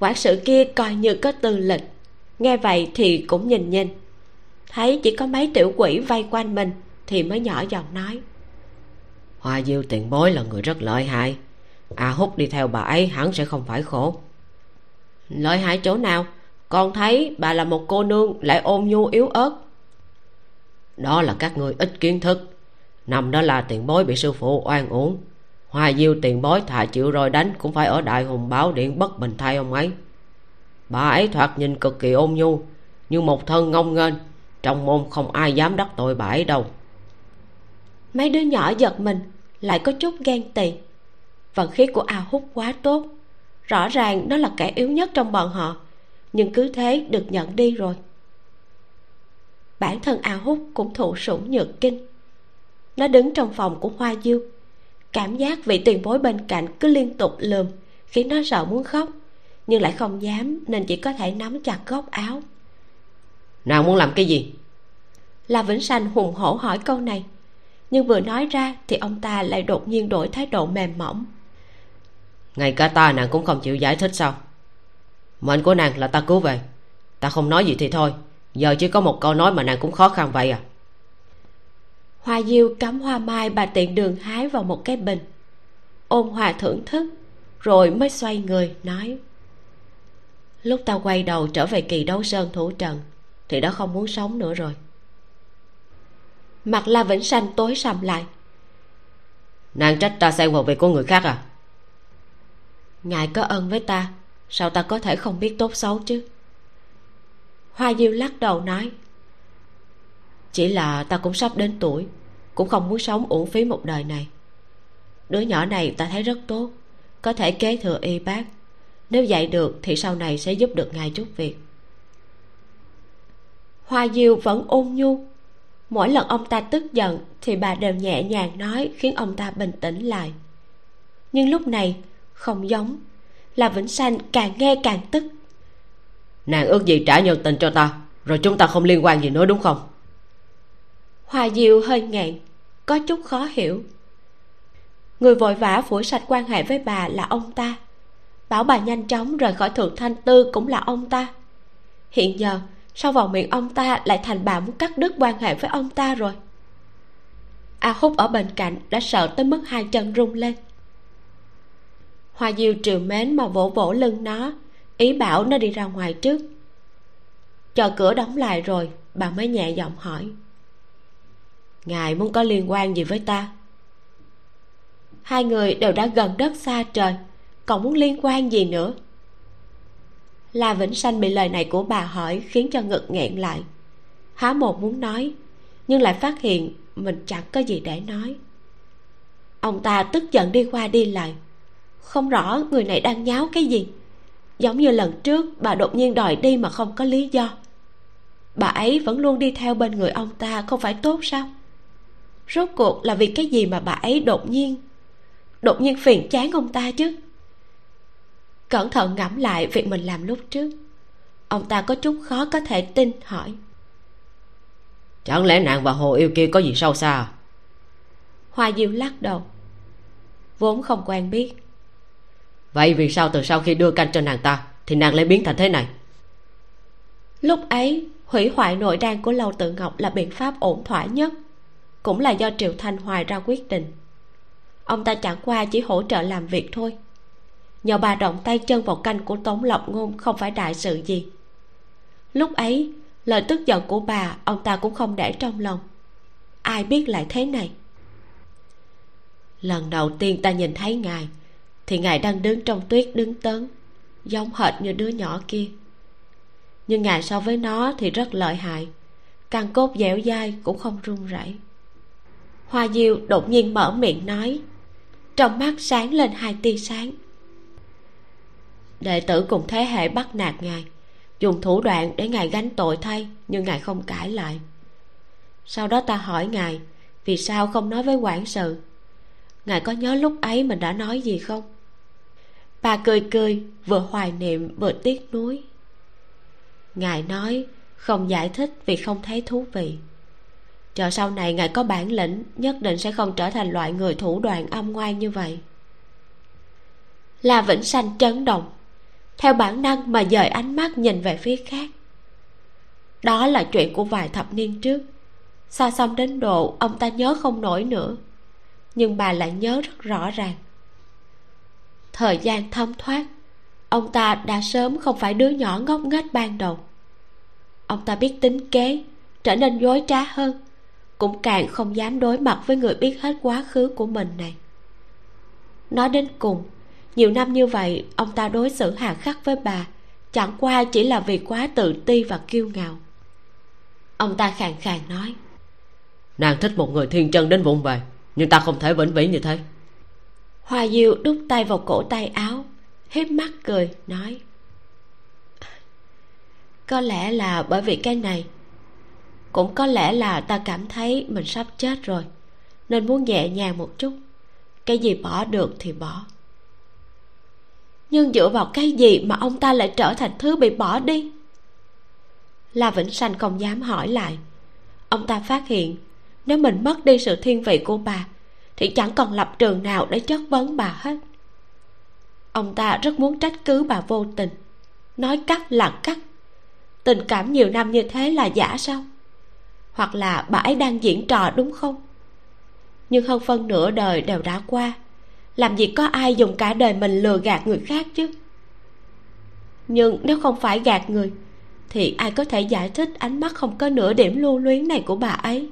Speaker 1: Quản sự kia coi như có tư lịch nghe vậy thì cũng nhìn nhìn. Thấy chỉ có mấy tiểu quỷ vây quanh mình thì mới nhỏ giọng nói.
Speaker 2: Hoa diêu tiền bối là người rất lợi hại a à, hút đi theo bà ấy hẳn sẽ không phải khổ lợi hại chỗ nào? Con thấy bà là một cô nương lại ôn nhu yếu ớt. Đó là các người ít kiến thức. Nằm đó là tiền bối bị sư phụ oan uổng. Hoa diêu tiền bối thà chịu rồi đánh cũng phải ở đại hùng báo điện bất bình thay ông ấy. Bà ấy thoạt nhìn cực kỳ ôn nhu như một thân ngông nghênh, trong môn không ai dám đắc tội bà ấy đâu.
Speaker 1: Mấy đứa nhỏ giật mình, lại có chút ghen tị. Vận khí của a hút quá tốt rõ ràng nó là kẻ yếu nhất trong bọn họ nhưng cứ thế được nhận đi rồi. Bản thân a hút cũng thụ sủng nhược kinh. Nó đứng trong phòng của hoa diêu. Cảm giác vị tiền bối bên cạnh cứ liên tục lườm khiến nó sợ muốn khóc nhưng lại không dám nên chỉ có thể nắm chặt góc áo.
Speaker 2: Nàng muốn làm cái gì?
Speaker 1: Là vĩnh sanh hùng hổ hỏi câu này nhưng vừa nói ra thì ông ta lại đột nhiên đổi thái độ mềm mỏng
Speaker 2: ngay cả ta nàng cũng không chịu giải thích sao? Mệnh của nàng là ta cứu về. Ta không nói gì thì thôi. Giờ chỉ có một câu nói mà nàng cũng khó khăn vậy à.
Speaker 1: Hoa diêu cắm hoa mai bà tiện đường hái vào một cái bình. Ôn hòa thưởng thức rồi mới xoay người nói. Lúc ta quay đầu trở về kỳ đấu sơn thủ trần thì đã không muốn sống nữa rồi. Mặt la vĩnh sanh tối sầm lại.
Speaker 2: Nàng trách ta xen vào việc của người khác à
Speaker 1: ngài có ơn với ta, sao ta có thể không biết tốt xấu chứ? Hoa diêu lắc đầu nói, chỉ là ta cũng sắp đến tuổi, cũng không muốn sống uổng phí một đời này. Đứa nhỏ này ta thấy rất tốt, có thể kế thừa y bác. Nếu dạy được thì sau này sẽ giúp được ngài chút việc. Hoa diêu vẫn ôn nhu. Mỗi lần ông ta tức giận thì bà đều nhẹ nhàng nói khiến ông ta bình tĩnh lại. Nhưng lúc này không giống. Là vĩnh sanh càng nghe càng tức.
Speaker 2: Nàng ước gì trả nhân tình cho ta rồi chúng ta không liên quan gì nữa đúng không?
Speaker 1: Hòa diệu hơi ngẹn có chút khó hiểu. Người vội vã phủi sạch quan hệ với bà là ông ta. Bảo bà nhanh chóng rời khỏi thượng thanh tư cũng là ông ta. Hiện giờ sau vào miệng ông ta lại thành bà muốn cắt đứt quan hệ với ông ta rồi? A hút ở bên cạnh đã sợ tới mức hai chân rung lên hoa diêu trìu mến mà vỗ vỗ lưng nó, ý bảo nó đi ra ngoài trước. Chờ cửa đóng lại rồi, bà mới nhẹ giọng hỏi. Ngài muốn có liên quan gì với ta? Hai người đều đã gần đất xa trời, còn muốn liên quan gì nữa? La vĩnh sanh bị lời này của bà hỏi khiến cho ngực nghẹn lại. Há một muốn nói, nhưng lại phát hiện mình chẳng có gì để nói. Ông ta tức giận đi qua đi lại không rõ người này đang nháo cái gì. Giống như lần trước bà đột nhiên đòi đi mà không có lý do. Bà ấy vẫn luôn đi theo bên người ông ta không phải tốt sao? Rốt cuộc là vì cái gì mà bà ấy đột nhiên đột nhiên phiền chán ông ta chứ? Cẩn thận ngẫm lại việc mình làm lúc trước. Ông ta có chút khó có thể tin hỏi.
Speaker 2: Chẳng lẽ nàng và hồ yêu kia có gì sâu xa?
Speaker 1: Hoa diêu lắc đầu. Vốn không quen biết
Speaker 2: vậy vì sao từ sau khi đưa canh cho nàng ta thì nàng lại biến thành thế này?
Speaker 1: Lúc ấy hủy hoại nội đan của lâu tự ngọc là biện pháp ổn thỏa nhất. Cũng là do triệu thanh hoài ra quyết định. Ông ta chẳng qua chỉ hỗ trợ làm việc thôi. Nhờ bà động tay chân vào canh của tống lộc ngôn không phải đại sự gì. Lúc ấy lời tức giận của bà ông ta cũng không để trong lòng. Ai biết lại thế này? Lần đầu tiên ta nhìn thấy ngài thì ngài đang đứng trong tuyết đứng tấn, giống hệt như đứa nhỏ kia. Nhưng ngài so với nó thì rất lợi hại căn cốt dẻo dai cũng không run rẩy. Hoa diêu đột nhiên mở miệng nói, trong mắt sáng lên hai tia sáng. Đệ tử cùng thế hệ bắt nạt ngài, dùng thủ đoạn để ngài gánh tội thay, nhưng ngài không cãi lại. Sau đó ta hỏi ngài, vì sao không nói với quản sự? Ngài có nhớ lúc ấy mình đã nói gì không? Bà cười cười, vừa hoài niệm, vừa tiếc nuối. Ngài nói, không giải thích vì không thấy thú vị. Chờ sau này ngài có bản lĩnh, nhất định sẽ không trở thành loại người thủ đoạn âm ngoan như vậy. La vĩnh sanh chấn động, theo bản năng mà dời ánh mắt nhìn về phía khác. Đó là chuyện của vài thập niên trước. Xa xăm đến độ, ông ta nhớ không nổi nữa nhưng bà lại nhớ rất rõ ràng. Thời gian thấm thoát, ông ta đã sớm không phải đứa nhỏ ngốc nghếch ban đầu. Ông ta biết tính kế, trở nên dối trá hơn, cũng càng không dám đối mặt với người biết hết quá khứ của mình này. Nói đến cùng, nhiều năm như vậy, ông ta đối xử hà khắc với bà chẳng qua chỉ là vì quá tự ti và kiêu ngạo. Ông ta khàn khàn nói,
Speaker 2: nàng thích một người thiên chân đến vụng về nhưng ta không thể vĩnh viễn như thế.
Speaker 1: Hoa diêu đút tay vào cổ tay áo hiếp mắt cười, nói, có lẽ là bởi vì cái này, cũng có lẽ là ta cảm thấy mình sắp chết rồi, nên muốn nhẹ nhàng một chút. Cái gì bỏ được thì bỏ. Nhưng dựa vào cái gì mà ông ta lại trở thành thứ bị bỏ đi? La vĩnh sanh không dám hỏi lại. Ông ta phát hiện nếu mình mất đi sự thiên vị của bà, thì chẳng còn lập trường nào để chất vấn bà hết. Ông ta rất muốn trách cứ bà vô tình. Nói cắt là cắt tình cảm nhiều năm như thế là giả sao? Hoặc là bà ấy đang diễn trò đúng không? Nhưng hơn phân nửa đời đều đã qua. Làm gì có ai dùng cả đời mình lừa gạt người khác chứ? Nhưng nếu không phải gạt người, thì ai có thể giải thích ánh mắt không có nửa điểm lưu luyến này của bà ấy?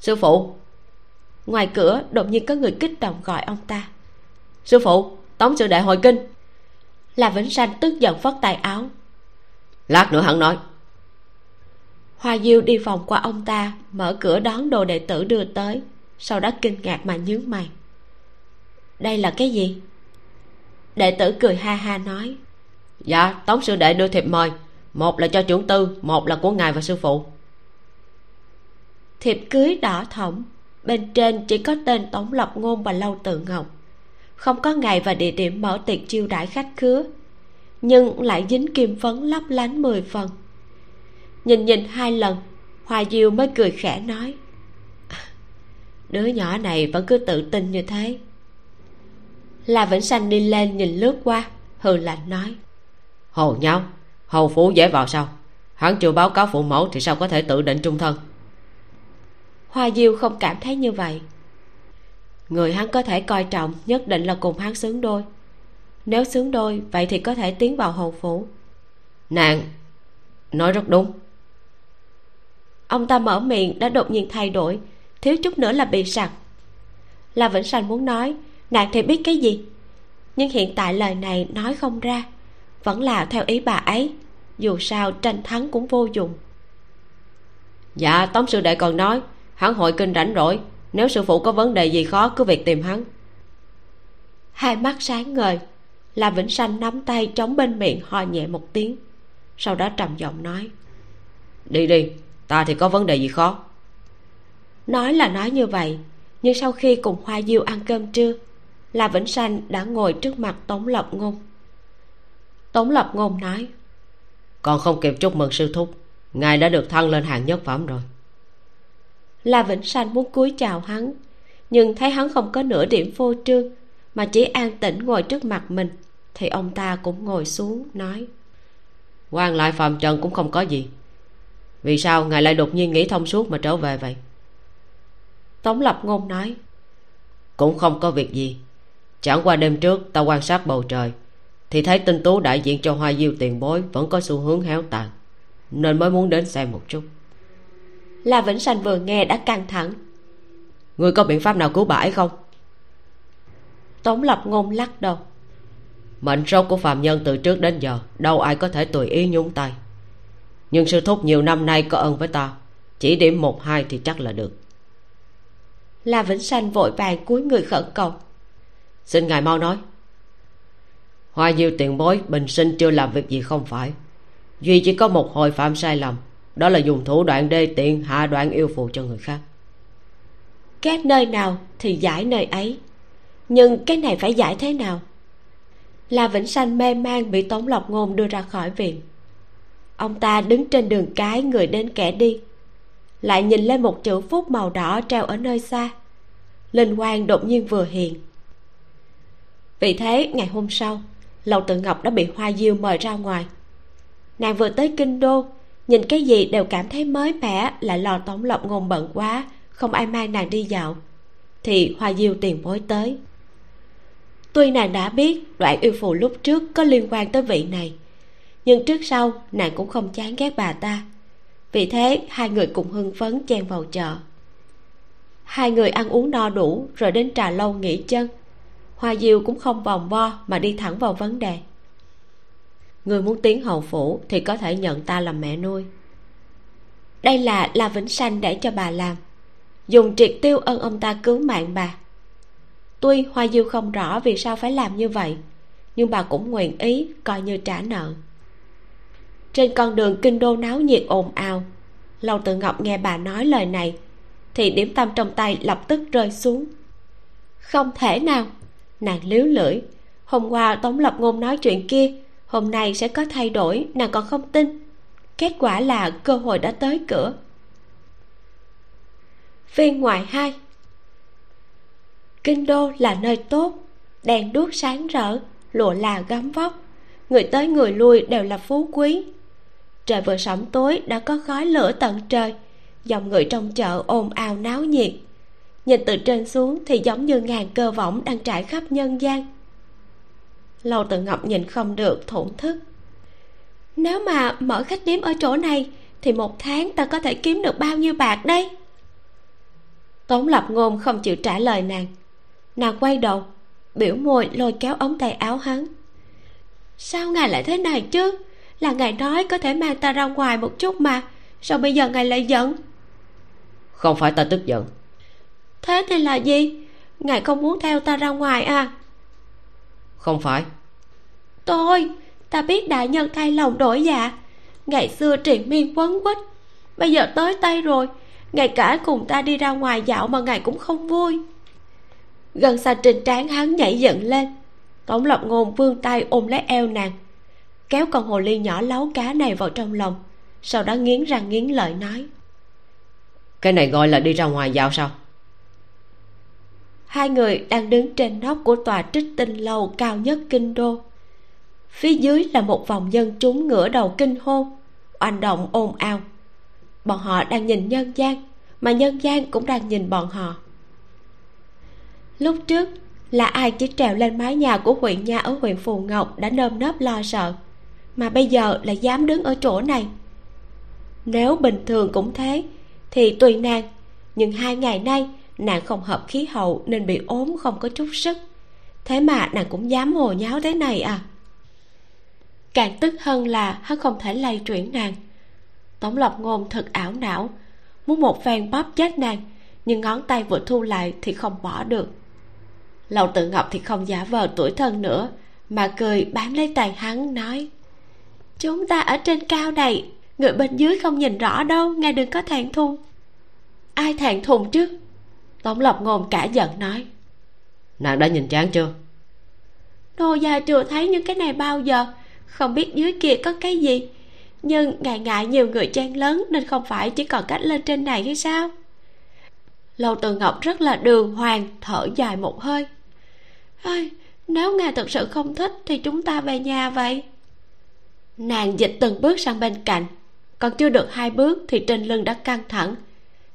Speaker 2: Sư phụ.
Speaker 1: Ngoài cửa đột nhiên có người kích động gọi ông ta.
Speaker 2: Sư phụ tống sư đệ hồi kinh.
Speaker 1: Là vĩnh sanh tức giận phất tay áo.
Speaker 2: Lát nữa hắn nói.
Speaker 1: Hoa diêu đi vòng qua ông ta mở cửa đón đồ đệ tử đưa tới sau đó kinh ngạc mà nhướng mày. Đây là cái gì? Đệ tử cười ha ha nói.
Speaker 2: Dạ tống sư đệ đưa thiệp mời. Một là cho trưởng tư một là của ngài và sư phụ
Speaker 1: thiệp cưới đỏ thẫm. Bên trên chỉ có tên tống lập ngôn và lâu tự ngọc. Không có ngày và địa điểm mở tiệc chiêu đãi khách khứa, nhưng lại dính kim phấn lấp lánh mười phần. Nhìn nhìn hai lần, hoa diêu mới cười khẽ nói, đứa nhỏ này vẫn cứ tự tin như thế. Là vĩnh sanh đi lên nhìn lướt qua, hừ lạnh nói
Speaker 2: hồ nhau, hầu phủ dễ vào sao? Hắn chưa báo cáo phụ mẫu thì sao có thể tự định trung thân?
Speaker 1: Hoa diêu không cảm thấy như vậy. Người hắn có thể coi trọng nhất định là cùng hắn xứng đôi. Nếu xứng đôi vậy thì có thể tiến vào hầu phủ.
Speaker 2: Nàng nói rất đúng.
Speaker 1: Ông ta mở miệng đã đột nhiên thay đổi thiếu chút nữa là bị sặc. Là vĩnh sanh muốn nói nàng thì biết cái gì? Nhưng hiện tại lời này nói không ra vẫn là theo ý bà ấy dù sao tranh thắng cũng vô dụng.
Speaker 2: Dạ tống sư đệ còn nói hắn hội kinh rảnh rỗi. Nếu sư phụ có vấn đề gì khó cứ việc tìm hắn.
Speaker 1: Hai mắt sáng ngời. Là vĩnh sanh nắm tay trống bên miệng ho nhẹ một tiếng sau đó trầm giọng nói.
Speaker 2: Đi đi ta thì có vấn đề gì khó?
Speaker 1: Nói là nói như vậy nhưng sau khi cùng hoa diêu ăn cơm trưa là vĩnh sanh đã ngồi trước mặt tống lập ngôn. Tống lập ngôn nói
Speaker 2: còn không kịp chúc mừng sư thúc ngài đã được thăng lên hàng nhất phẩm rồi
Speaker 1: là vĩnh sanh muốn cúi chào hắn nhưng thấy hắn không có nửa điểm phô trương mà chỉ an tĩnh ngồi trước mặt mình thì ông ta cũng ngồi xuống nói
Speaker 2: quan lại phàm trần cũng không có gì. Vì sao ngài lại đột nhiên nghĩ thông suốt mà trở về vậy?
Speaker 1: Tống lập ngôn nói
Speaker 2: cũng không có việc gì. Chẳng qua đêm trước ta quan sát bầu trời thì thấy tinh tú đại diện cho hoa diêu tiền bối vẫn có xu hướng héo tàn nên mới muốn đến xem một chút
Speaker 1: la vĩnh sanh vừa nghe đã căng thẳng.
Speaker 2: Người có biện pháp nào cứu bà ấy không?
Speaker 1: Tống lập ngôn lắc đầu.
Speaker 2: Mệnh số của phàm nhân từ trước đến giờ đâu ai có thể tùy ý nhúng tay. Nhưng sư thúc nhiều năm nay có ơn với ta chỉ điểm một hai thì chắc là được.
Speaker 1: La vĩnh sanh vội vàng cúi người khẩn cầu.
Speaker 2: Xin ngài mau nói. Hoa diêu tiền bối bình sinh chưa làm việc gì không phải. Duy chỉ có một hồi phạm sai lầm đó là dùng thủ đoạn đê tiện, hạ đoạn yêu phù cho người khác.
Speaker 1: Các nơi nào thì giải nơi ấy. Nhưng cái này phải giải thế nào? La vĩnh sanh mê man bị tống lộc ngôn đưa ra khỏi viện. Ông ta đứng trên đường cái người đến kẻ đi. Lại nhìn lên một chữ phúc màu đỏ treo ở nơi xa. Linh quang đột nhiên vừa hiện. Vì thế, ngày hôm sau, lầu tự ngọc đã bị hoa diêu mời ra ngoài. Nàng vừa tới kinh đô nhìn cái gì đều cảm thấy mới mẻ lại lo tống lộc ngôn bận quá, không ai mang nàng đi dạo. Thì hoa diêu tiền bối tới. Tuy nàng đã biết đoạn yêu phù lúc trước có liên quan tới vị này, nhưng trước sau nàng cũng không chán ghét bà ta. Vì thế, hai người cùng hưng phấn chen vào chợ. Hai người ăn uống no đủ, rồi đến trà lâu nghỉ chân. Hoa diêu cũng không vòng vo mà đi thẳng vào vấn đề người muốn tiến hầu phủ thì có thể nhận ta làm mẹ nuôi. Đây là la vĩnh sanh để cho bà làm. Dùng triệt tiêu ơn ông ta cứu mạng bà. Tuy hoa diêu không rõ vì sao phải làm như vậy, nhưng bà cũng nguyện ý coi như trả nợ. Trên con đường kinh đô náo nhiệt ồn ào lâu tự ngọc nghe bà nói lời này, thì điểm tâm trong tay lập tức rơi xuống. Không thể nào, nàng liếu lưỡi, hôm qua tống lập ngôn nói chuyện kia hôm nay sẽ có thay đổi, nàng còn không tin. Kết quả là cơ hội đã tới cửa. Phiên ngoại hai. Kinh đô là nơi tốt, đèn đuốc sáng rỡ, lụa là gấm vóc. Người tới người lui đều là phú quý. Trời vừa sẩm tối, đã có khói lửa tận trời. Dòng người trong chợ ồn ào náo nhiệt. Nhìn từ trên xuống thì giống như ngàn cơ võng đang trải khắp nhân gian lâu tự ngọc nhìn không được thổn thức. Nếu mà mở khách điếm ở chỗ này thì một tháng ta có thể kiếm được bao nhiêu bạc đây? Tống lập ngôn không chịu trả lời nàng. Nàng quay đầu biểu môi lôi kéo ống tay áo hắn. Sao ngài lại thế này chứ? Là ngài nói có thể mang ta ra ngoài một chút mà sao bây giờ ngài lại giận?
Speaker 2: Không phải ta tức giận.
Speaker 1: Thế thì là gì? Ngài không muốn theo ta ra ngoài à
Speaker 2: không phải.
Speaker 1: Tôi ta biết đại nhân thay lòng đổi dạ. Ngày xưa triền miên quấn quýt bây giờ tới tay rồi. Ngày cả cùng ta đi ra ngoài dạo mà ngài cũng không vui. Gần xa trên trán hắn nhảy dựng lên. Tổng lập ngôn vươn tay ôm lấy eo nàng kéo con hồ ly nhỏ láu cá này vào trong lòng sau đó nghiến răng nghiến lợi nói.
Speaker 2: Cái này gọi là đi ra ngoài dạo sao
Speaker 1: hai người đang đứng trên nóc của tòa trích tinh lâu cao nhất kinh đô. Phía dưới là một vòng dân chúng ngửa đầu kinh hô oanh động ồn ào. Bọn họ đang nhìn nhân gian, mà nhân gian cũng đang nhìn bọn họ. Lúc trước là ai chỉ trèo lên mái nhà của huyện nha ở huyện phù ngọc đã nơm nớp lo sợ, mà bây giờ lại dám đứng ở chỗ này? Nếu bình thường cũng thế, thì tùy nàng, nhưng hai ngày nay nàng không hợp khí hậu nên bị ốm không có chút sức. Thế mà nàng cũng dám hồ nháo thế này à? Càng tức hơn là hắn không thể lay chuyển nàng. Tổng lộc ngôn thật ảo não, muốn một phen bóp chết nàng, nhưng ngón tay vừa thu lại thì không bỏ được. Lầu tự ngọc thì không giả vờ tuổi thân nữa, mà cười bám lấy tay hắn, nói, chúng ta ở trên cao này, người bên dưới không nhìn rõ đâu, ngài đừng có thẹn thùng. Ai thẹn thùng chứ? Tổng lập ngôn cả giận nói.
Speaker 2: Nàng đã nhìn chán chưa?
Speaker 1: Nô gia chưa thấy những cái này bao giờ không biết dưới kia có cái gì. Nhưng ngại ngại nhiều người chen lớn nên không phải chỉ còn cách lên trên này hay sao? Lâu từ ngọc rất là đường hoàng thở dài một hơi. Ơi nếu ngài thật sự không thích thì chúng ta về nhà vậy? Nàng dịch từng bước sang bên cạnh còn chưa được hai bước thì trên lưng đã căng thẳng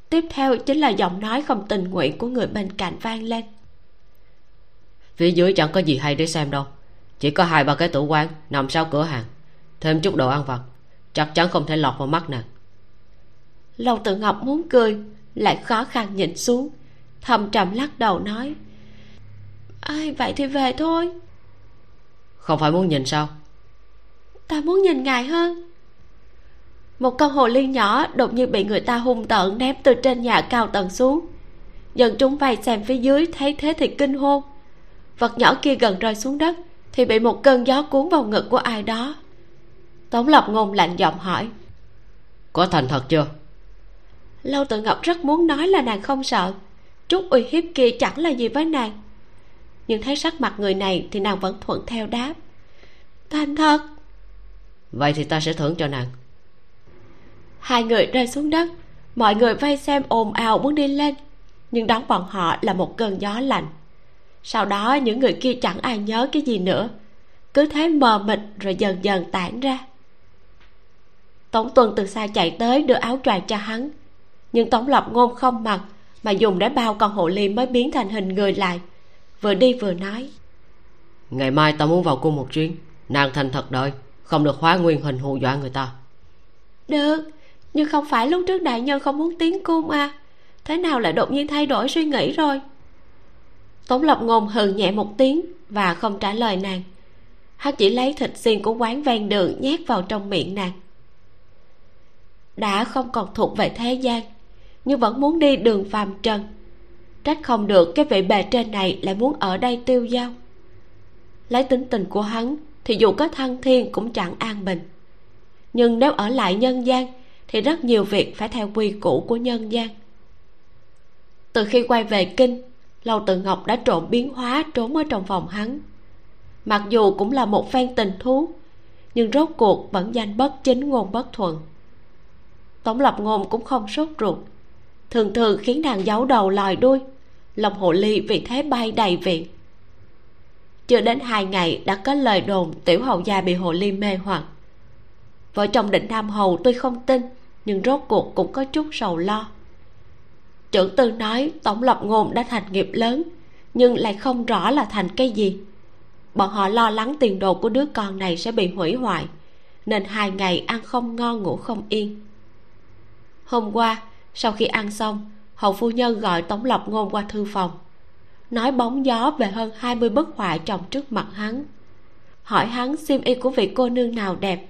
Speaker 1: tiếp theo chính là giọng nói không tình nguyện của người bên cạnh vang lên.
Speaker 2: Phía dưới chẳng có gì hay để xem đâu. Chỉ có hai ba cái tủ quán nằm sau cửa hàng. Thêm chút đồ ăn vặt chắc chắn không thể lọt vào mắt nàng.
Speaker 1: Lâu tự ngọc muốn cười lại khó khăn nhìn xuống. Thầm trầm lắc đầu nói ai vậy thì về thôi.
Speaker 2: Không phải muốn nhìn sao?
Speaker 1: Ta muốn nhìn ngài hơn một con hồ ly nhỏ đột nhiên bị người ta hung tợn ném từ trên nhà cao tầng xuống. Dân chúng vây xem phía dưới thấy thế thì kinh hô. Vật nhỏ kia gần rơi xuống đất thì bị một cơn gió cuốn vào ngực của ai đó. Tống lập ngôn lạnh giọng hỏi
Speaker 2: có thành thật chưa?
Speaker 1: Lâu tự ngọc rất muốn nói là nàng không sợ. Chút uy hiếp kia chẳng là gì với nàng. Nhưng thấy sắc mặt người này thì nàng vẫn thuận theo đáp thành thật.
Speaker 2: Vậy thì ta sẽ thưởng cho nàng
Speaker 1: hai người rơi xuống đất. Mọi người vây xem ồn ào muốn đi lên nhưng đón bọn họ là một cơn gió lạnh. Sau đó những người kia chẳng ai nhớ cái gì nữa. Cứ thế mờ mịt rồi dần dần tản ra. Tống tuần từ xa chạy tới đưa áo choàng cho hắn. Nhưng tống lập ngôn không mặc mà dùng để bao con hộ ly mới biến thành hình người lại. Vừa đi vừa nói.
Speaker 2: Ngày mai ta muốn vào cung một chuyến. Nàng thành thật đợi không được hóa nguyên hình hù dọa người ta.
Speaker 1: Được nhưng không phải lúc trước đại nhân không muốn tiến cung à. Thế nào lại đột nhiên thay đổi suy nghĩ rồi? Tống lộc ngôn hừ nhẹ một tiếng và không trả lời nàng. Hắn chỉ lấy thịt xiên của quán ven đường nhét vào trong miệng nàng. Đã không còn thuộc về thế gian, nhưng vẫn muốn đi đường phàm trần. Trách không được cái vị bề trên này lại muốn ở đây tiêu dao. Lấy tính tình của hắn thì dù có thăng thiên cũng chẳng an bình. Nhưng nếu ở lại nhân gian thì rất nhiều việc phải theo quy củ của nhân gian. Từ khi quay về kinh, lâu tự ngọc đã trộn biến hóa trốn ở trong phòng hắn. Mặc dù cũng là một phen tình thú, nhưng rốt cuộc vẫn danh bất chính ngôn bất thuận. Tổng lập ngôn cũng không sốt ruột. Thường thường khiến nàng giấu đầu lòi đuôi, lòng hồ ly vì thế bay đầy viện. Chưa đến hai ngày đã có lời đồn tiểu hậu gia bị hồ ly mê hoặc vợ chồng định nam hầu tôi không tin, nhưng rốt cuộc cũng có chút sầu lo. Trưởng tư nói tổng lập ngôn đã thành nghiệp lớn, nhưng lại không rõ là thành cái gì. Bọn họ lo lắng tiền đồ của đứa con này sẽ bị hủy hoại, nên hai ngày ăn không ngon ngủ không yên. Hôm qua, sau khi ăn xong hầu phu nhân gọi tống lập ngôn qua thư phòng. Nói bóng gió về hơn 20 bức họa trồng trước mặt hắn. Hỏi hắn xiêm y của vị cô nương nào đẹp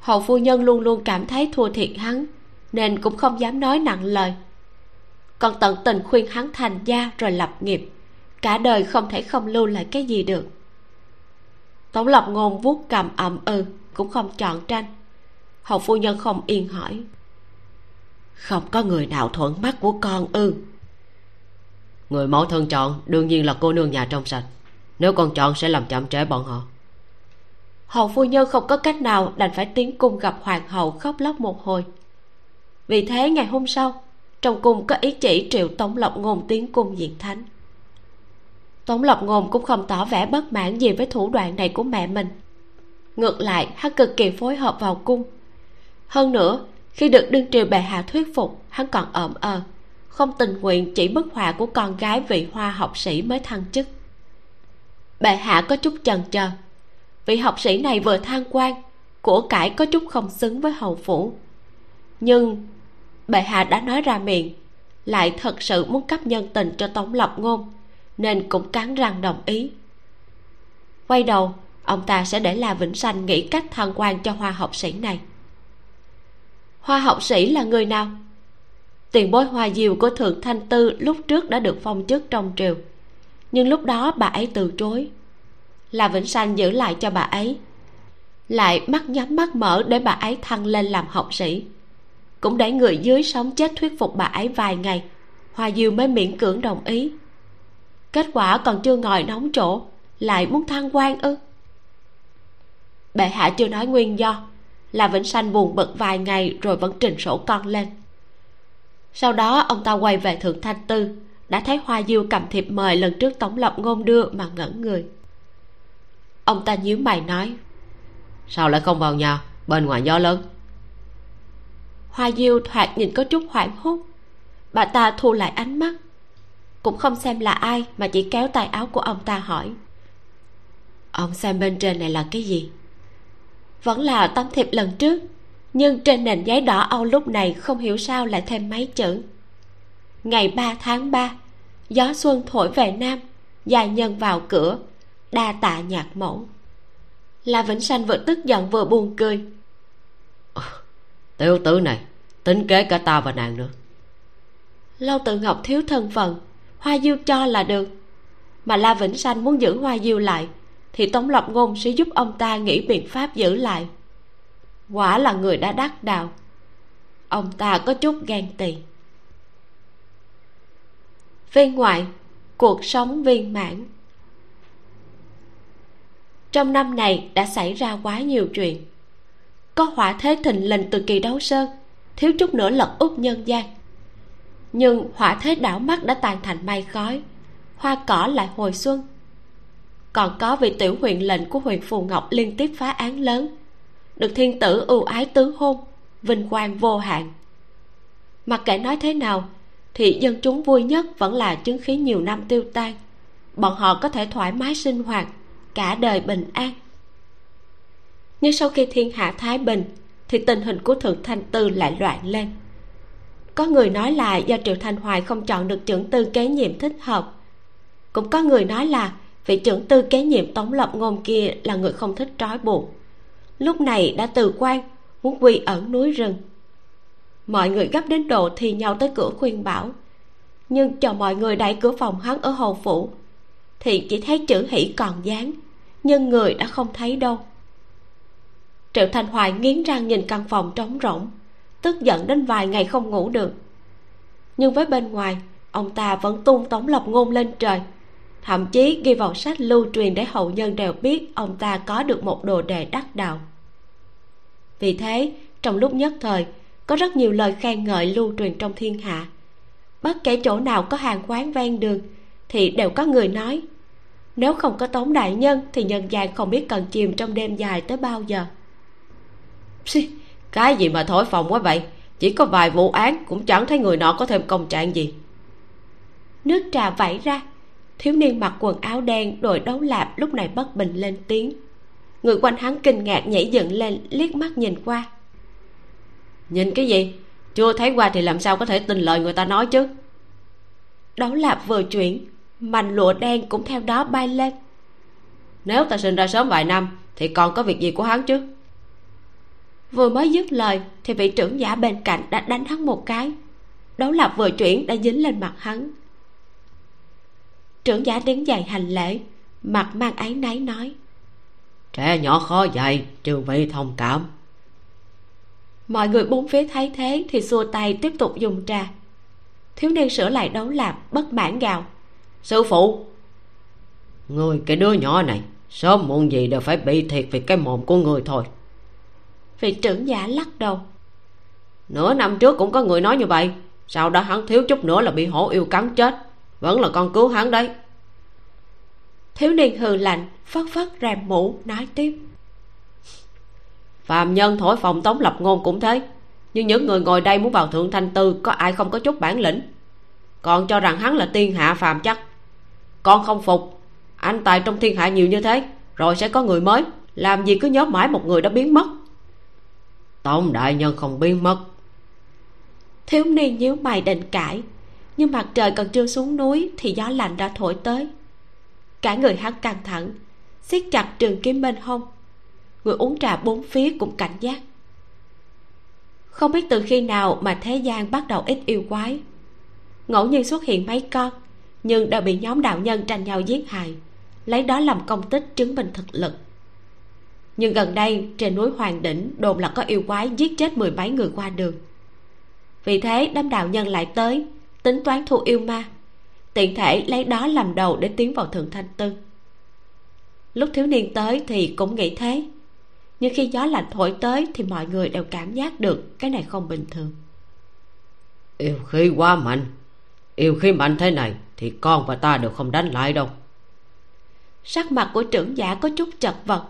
Speaker 1: hầu phu nhân luôn luôn cảm thấy thua thiệt hắn, nên cũng không dám nói nặng lời. Còn tận tình khuyên hắn thành gia rồi lập nghiệp, cả đời không thể không lưu lại cái gì được. Tổng lập ngôn vuốt cầm ậm ừ cũng không chọn tranh. Hầu phu nhân không yên hỏi. Không có người nào thuận mắt của con ư.
Speaker 2: Người mẫu thân chọn đương nhiên là cô nương nhà trong sạch. Nếu con chọn sẽ làm chậm trễ bọn họ
Speaker 1: hầu phu nhân không có cách nào đành phải tiến cung gặp hoàng hậu khóc lóc một hồi. Vì thế ngày hôm sau, trong cung có ý chỉ triệu tống lộc ngôn tiến cung diện thánh. Tống lộc ngôn cũng không tỏ vẻ bất mãn gì với thủ đoạn này của mẹ mình. Ngược lại, hắn cực kỳ phối hợp vào cung. Hơn nữa, khi được đương triều bệ hạ thuyết phục, hắn còn ậm ờ không tình nguyện chỉ bức họa của con gái vị hoa học sĩ mới thăng chức. Bệ hạ có chút chần chờ vị học sĩ này vừa thăng quan, của cải có chút không xứng với hầu phủ. Nhưng bệ hạ đã nói ra miệng, lại thật sự muốn cấp nhân tình cho tống lập ngôn, nên cũng cắn răng đồng ý. Quay đầu, ông ta sẽ để la vĩnh sanh nghĩ cách thăng quan cho hoa học sĩ này. Hoa học sĩ là người nào? Tiền bối hoa diều của thượng thanh tư lúc trước đã được phong chức trong triều, nhưng lúc đó bà ấy từ chối là vĩnh sanh giữ lại cho bà ấy. Lại mắt nhắm mắt mở để bà ấy thăng lên làm học sĩ. Cũng để người dưới sống chết thuyết phục bà ấy vài ngày, hoa diêu mới miễn cưỡng đồng ý. Kết quả còn chưa ngồi nóng chỗ, lại muốn thăng quan ư? Bệ hạ chưa nói nguyên do, là vĩnh sanh buồn bực vài ngày rồi vẫn trình sổ con lên. Sau đó, ông ta quay về thượng thanh tư, đã thấy hoa diêu cầm thiệp mời lần trước tổng lập ngôn đưa mà ngẩn người ông ta nhíu mày nói,
Speaker 2: sao lại không vào nhà? Bên ngoài gió lớn.
Speaker 1: Hoa diêu thoạt nhìn có chút hoảng hốt. Bà ta thu lại ánh mắt, cũng không xem là ai mà chỉ kéo tay áo của ông ta hỏi, ông xem bên trên này là cái gì? Vẫn là tấm thiệp lần trước, nhưng trên nền giấy đỏ âu lúc này không hiểu sao lại thêm mấy chữ. Ngày 3 tháng 3 gió xuân thổi về nam, dài nhân vào cửa đa tạ nhạc mẫu. La vĩnh sanh vừa tức giận vừa buồn cười.
Speaker 2: Tiểu tử này tính kế cả ta và nàng nữa.
Speaker 1: Lâu tự ngọc thiếu thân phận hoa diêu cho là được. Mà la vĩnh sanh muốn giữ hoa diêu lại thì tống lập ngôn sẽ giúp ông ta nghĩ biện pháp giữ lại. Quả là người đã đắc đạo. Ông ta có chút ghen tị. Viên ngoại cuộc sống viên mãn trong năm này đã xảy ra quá nhiều chuyện. Có hỏa thế thình lình từ kỳ đấu sơn, thiếu chút nữa lật úp nhân gian. Nhưng hỏa thế đảo mắt đã tàn thành mây khói, hoa cỏ lại hồi xuân. Còn có vị tiểu huyện lệnh của huyện phù ngọc liên tiếp phá án lớn, được thiên tử ưu ái tứ hôn, vinh quang vô hạn. Mặc kệ nói thế nào thì dân chúng vui nhất vẫn là chứng khí nhiều năm tiêu tan, bọn họ có thể thoải mái sinh hoạt cả đời bình an. Nhưng sau khi thiên hạ thái bình, thì tình hình của thượng thanh tư lại loạn lên. Có người nói là do triệu thanh hoài không chọn được trưởng tư kế nhiệm thích hợp. Cũng có người nói là vị trưởng tư kế nhiệm tống lập ngôn kia là người không thích trói buộc. Lúc này đã từ quan, muốn quy ẩn núi rừng. Mọi người gấp đến độ thì nhau tới cửa khuyên bảo. Nhưng chờ mọi người đẩy cửa phòng hắn ở hầu phủ thì chỉ thấy chữ hỷ còn dán, nhưng người đã không thấy đâu. Triệu thanh hoài nghiến răng nhìn căn phòng trống rỗng, tức giận đến vài ngày không ngủ được. Nhưng với bên ngoài, ông ta vẫn tung tống lập ngôn lên trời. Thậm chí ghi vào sách lưu truyền để hậu nhân đều biết ông ta có được một đồ đề đắc đạo. Vì thế, trong lúc nhất thời, có rất nhiều lời khen ngợi lưu truyền trong thiên hạ. Bất kể chỗ nào có hàng quán ven đường thì đều có người nói. Nếu không có tống đại nhân thì nhân gian không biết cần chìm trong đêm dài tới bao giờ.
Speaker 2: Xì, cái gì mà thổi phòng quá vậy? Chỉ có vài vụ án cũng chẳng thấy người nọ có thêm công trạng gì.
Speaker 1: Nước trà vẩy ra thiếu niên mặc quần áo đen đội đấu lạp lúc này bất bình lên tiếng. Người quanh hắn kinh ngạc nhảy dựng lên liếc mắt nhìn qua.
Speaker 2: Nhìn cái gì? Chưa thấy qua thì làm sao có thể tin lời người ta nói chứ?
Speaker 1: Đấu lạp vừa chuyển mành lụa đen cũng theo đó bay lên.
Speaker 2: Nếu ta sinh ra sớm vài năm thì còn có việc gì của hắn chứ?
Speaker 1: Vừa mới dứt lời thì vị trưởng giả bên cạnh đã đánh hắn một cái. Đấu lạp vừa chuyển đã dính lên mặt hắn. Trưởng giả đứng dậy hành lễ mặt mang áy náy nói
Speaker 2: trẻ nhỏ khó dạy trừ vị thông cảm.
Speaker 1: Mọi người bốn phía thấy thế thì xua tay tiếp tục dùng trà. Thiếu niên sửa lại đấu lạp bất mãn gào
Speaker 2: sư phụ người cái đứa nhỏ này sớm muộn gì đều phải bị thiệt vì cái mồm của người thôi.
Speaker 1: Vị trưởng giả lắc đầu.
Speaker 2: Nửa năm trước cũng có người nói như vậy sau đó hắn thiếu chút nữa là bị hổ yêu cắn chết vẫn là con cứu hắn đấy.
Speaker 1: Thiếu niên hừ lạnh phất phất rèm mũ nói tiếp.
Speaker 2: Phàm nhân thổi phòng tống lập ngôn cũng thế nhưng những người ngồi đây muốn vào thượng thanh tư có ai không có chút bản lĩnh? Còn cho rằng hắn là tiên hạ phàm chắc con không phục. Anh tài trong thiên hạ nhiều như thế, rồi sẽ có người mới. Làm gì cứ nhớ mãi một người đã biến mất. Tổng đại nhân không biến mất.
Speaker 1: Thiếu niên nhíu mày định cãi. Nhưng mặt trời còn chưa xuống núi thì gió lạnh đã thổi tới. Cả người hắn căng thẳng, siết chặt trường kiếm bên hông. Người uống trà bốn phía cũng cảnh giác. Không biết từ khi nào mà thế gian bắt đầu ít yêu quái. Ngẫu nhiên xuất hiện mấy con nhưng đã bị nhóm đạo nhân tranh nhau giết hại, lấy đó làm công tích chứng minh thực lực. Nhưng gần đây, trên núi hoàng đỉnh đồn là có yêu quái giết chết mười mấy người qua đường. Vì thế, đám đạo nhân lại tới, tính toán thu yêu ma, tiện thể lấy đó làm đầu để tiến vào thượng thanh tư lúc thiếu niên tới thì cũng nghĩ thế, nhưng khi gió lạnh thổi tới thì mọi người đều cảm giác được cái này không bình thường.
Speaker 2: Yêu khí quá mạnh, yêu khí mạnh thế này thì con và ta đều không đánh lại đâu.
Speaker 1: Sắc mặt của trưởng giả có chút chật vật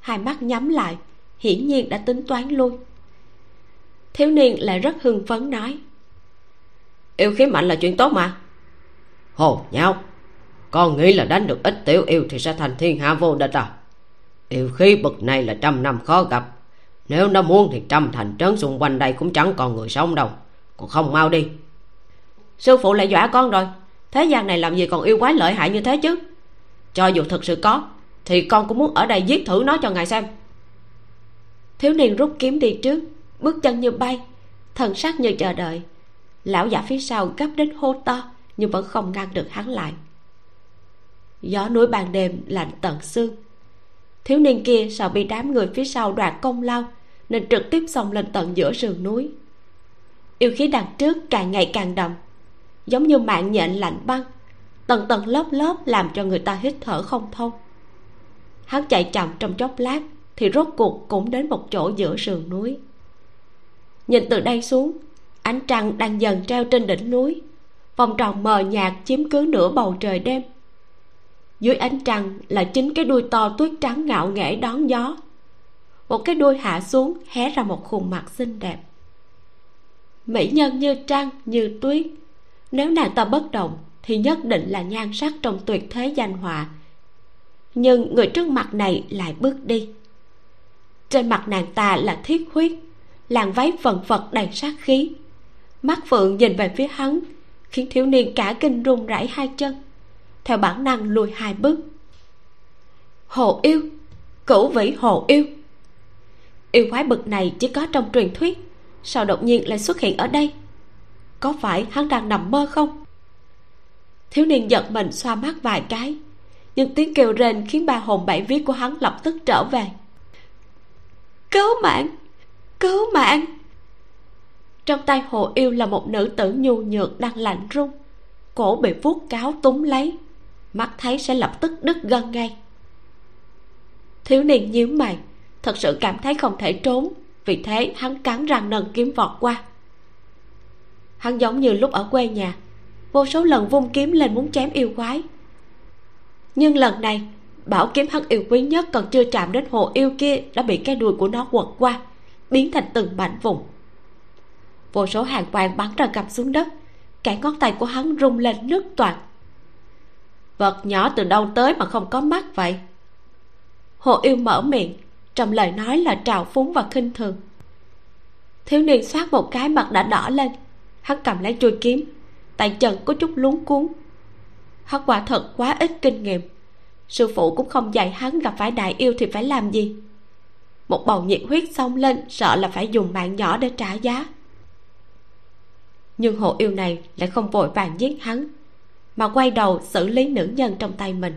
Speaker 1: hai mắt nhắm lại hiển nhiên đã tính toán luôn. Thiếu niên lại rất hưng phấn nói
Speaker 2: yêu khí mạnh là chuyện tốt mà. Hồ nhau. Con nghĩ là đánh được ít tiểu yêu thì sẽ thành thiên hạ vô địch à? Yêu khí bậc này là trăm năm khó gặp. Nếu nó muốn thì trăm thành trấn xung quanh đây cũng chẳng còn người sống đâu. Còn không mau đi. Sư phụ lại dọa con rồi thế gian này làm gì còn yêu quái lợi hại như thế chứ? Cho dù thực sự có, thì con cũng muốn ở đây giết thử nó cho ngài xem.
Speaker 1: Thiếu niên rút kiếm đi trước, bước chân như bay, thần sắc như chờ đợi. Lão giả phía sau gấp đến hô to, nhưng vẫn không ngăn được hắn lại. Gió núi ban đêm lạnh tận xương. Thiếu niên kia sợ bị đám người phía sau đoạt công lao, nên trực tiếp xông lên tận giữa sườn núi. Yêu khí đằng trước càng ngày càng đậm giống như mạng nhện lạnh băng. Tầng tầng lớp lớp làm cho người ta hít thở không thông. Hắn chạy chậm trong chốc lát thì rốt cuộc cũng đến một chỗ giữa sườn núi. Nhìn từ đây xuống, ánh trăng đang dần treo trên đỉnh núi. Vòng tròn mờ nhạt chiếm cứ nửa bầu trời đêm. Dưới ánh trăng là chính cái đuôi to tuyết trắng ngạo nghễ đón gió. Một cái đuôi hạ xuống hé ra một khuôn mặt xinh đẹp. Mỹ nhân như trăng, như tuyết nếu nàng ta bất động, thì nhất định là nhan sắc trong tuyệt thế danh họa. Nhưng người trước mặt này lại bước đi. Trên mặt nàng ta là thiết huyết, làn váy phần phật đầy sát khí. Mắt phượng nhìn về phía hắn, khiến thiếu niên cả kinh run rẩy hai chân. Theo bản năng lùi hai bước. Hồ yêu, cửu vĩ hồ yêu. Yêu quái bực này chỉ có trong truyền thuyết, sao đột nhiên lại xuất hiện ở đây? Có phải hắn đang nằm mơ không? Thiếu niên giật mình xoa mắt vài cái, nhưng tiếng kêu rên khiến ba hồn bảy vía của hắn lập tức trở về. Cứu mạng! Cứu mạng! Trong tay hồ yêu là một nữ tử nhu nhược đang lạnh run, cổ bị vuốt cáo túng lấy, mắt thấy sẽ lập tức đứt gân ngay. Thiếu niên nhíu mày, thật sự cảm thấy không thể trốn, vì thế hắn cắn răng nâng kiếm vọt qua hắn giống như lúc ở quê nhà. Vô số lần vung kiếm lên muốn chém yêu quái. Nhưng lần này, bảo kiếm hắn yêu quý nhất còn chưa chạm đến hồ yêu kia đã bị cái đuôi của nó quật qua, biến thành từng mảnh vụn. vô số hàng quang bắn ra gặp xuống đất, cả ngón tay của hắn rung lên nước toạc. Vật nhỏ từ đâu tới mà không có mắt vậy? Hồ yêu mở miệng, trong lời nói là trào phúng và khinh thường. Thiếu niên xoát một cái mặt đã đỏ lên hắn cầm lấy chuôi kiếm, tay chân có chút luống cuốn. Hắn quả thật quá ít kinh nghiệm. Sư phụ cũng không dạy hắn gặp phải đại yêu thì phải làm gì? Một bầu nhiệt huyết xông lên, sợ là phải dùng mạng nhỏ để trả giá. Nhưng hộ yêu này lại không vội vàng giết hắn, mà quay đầu xử lý nữ nhân trong tay mình.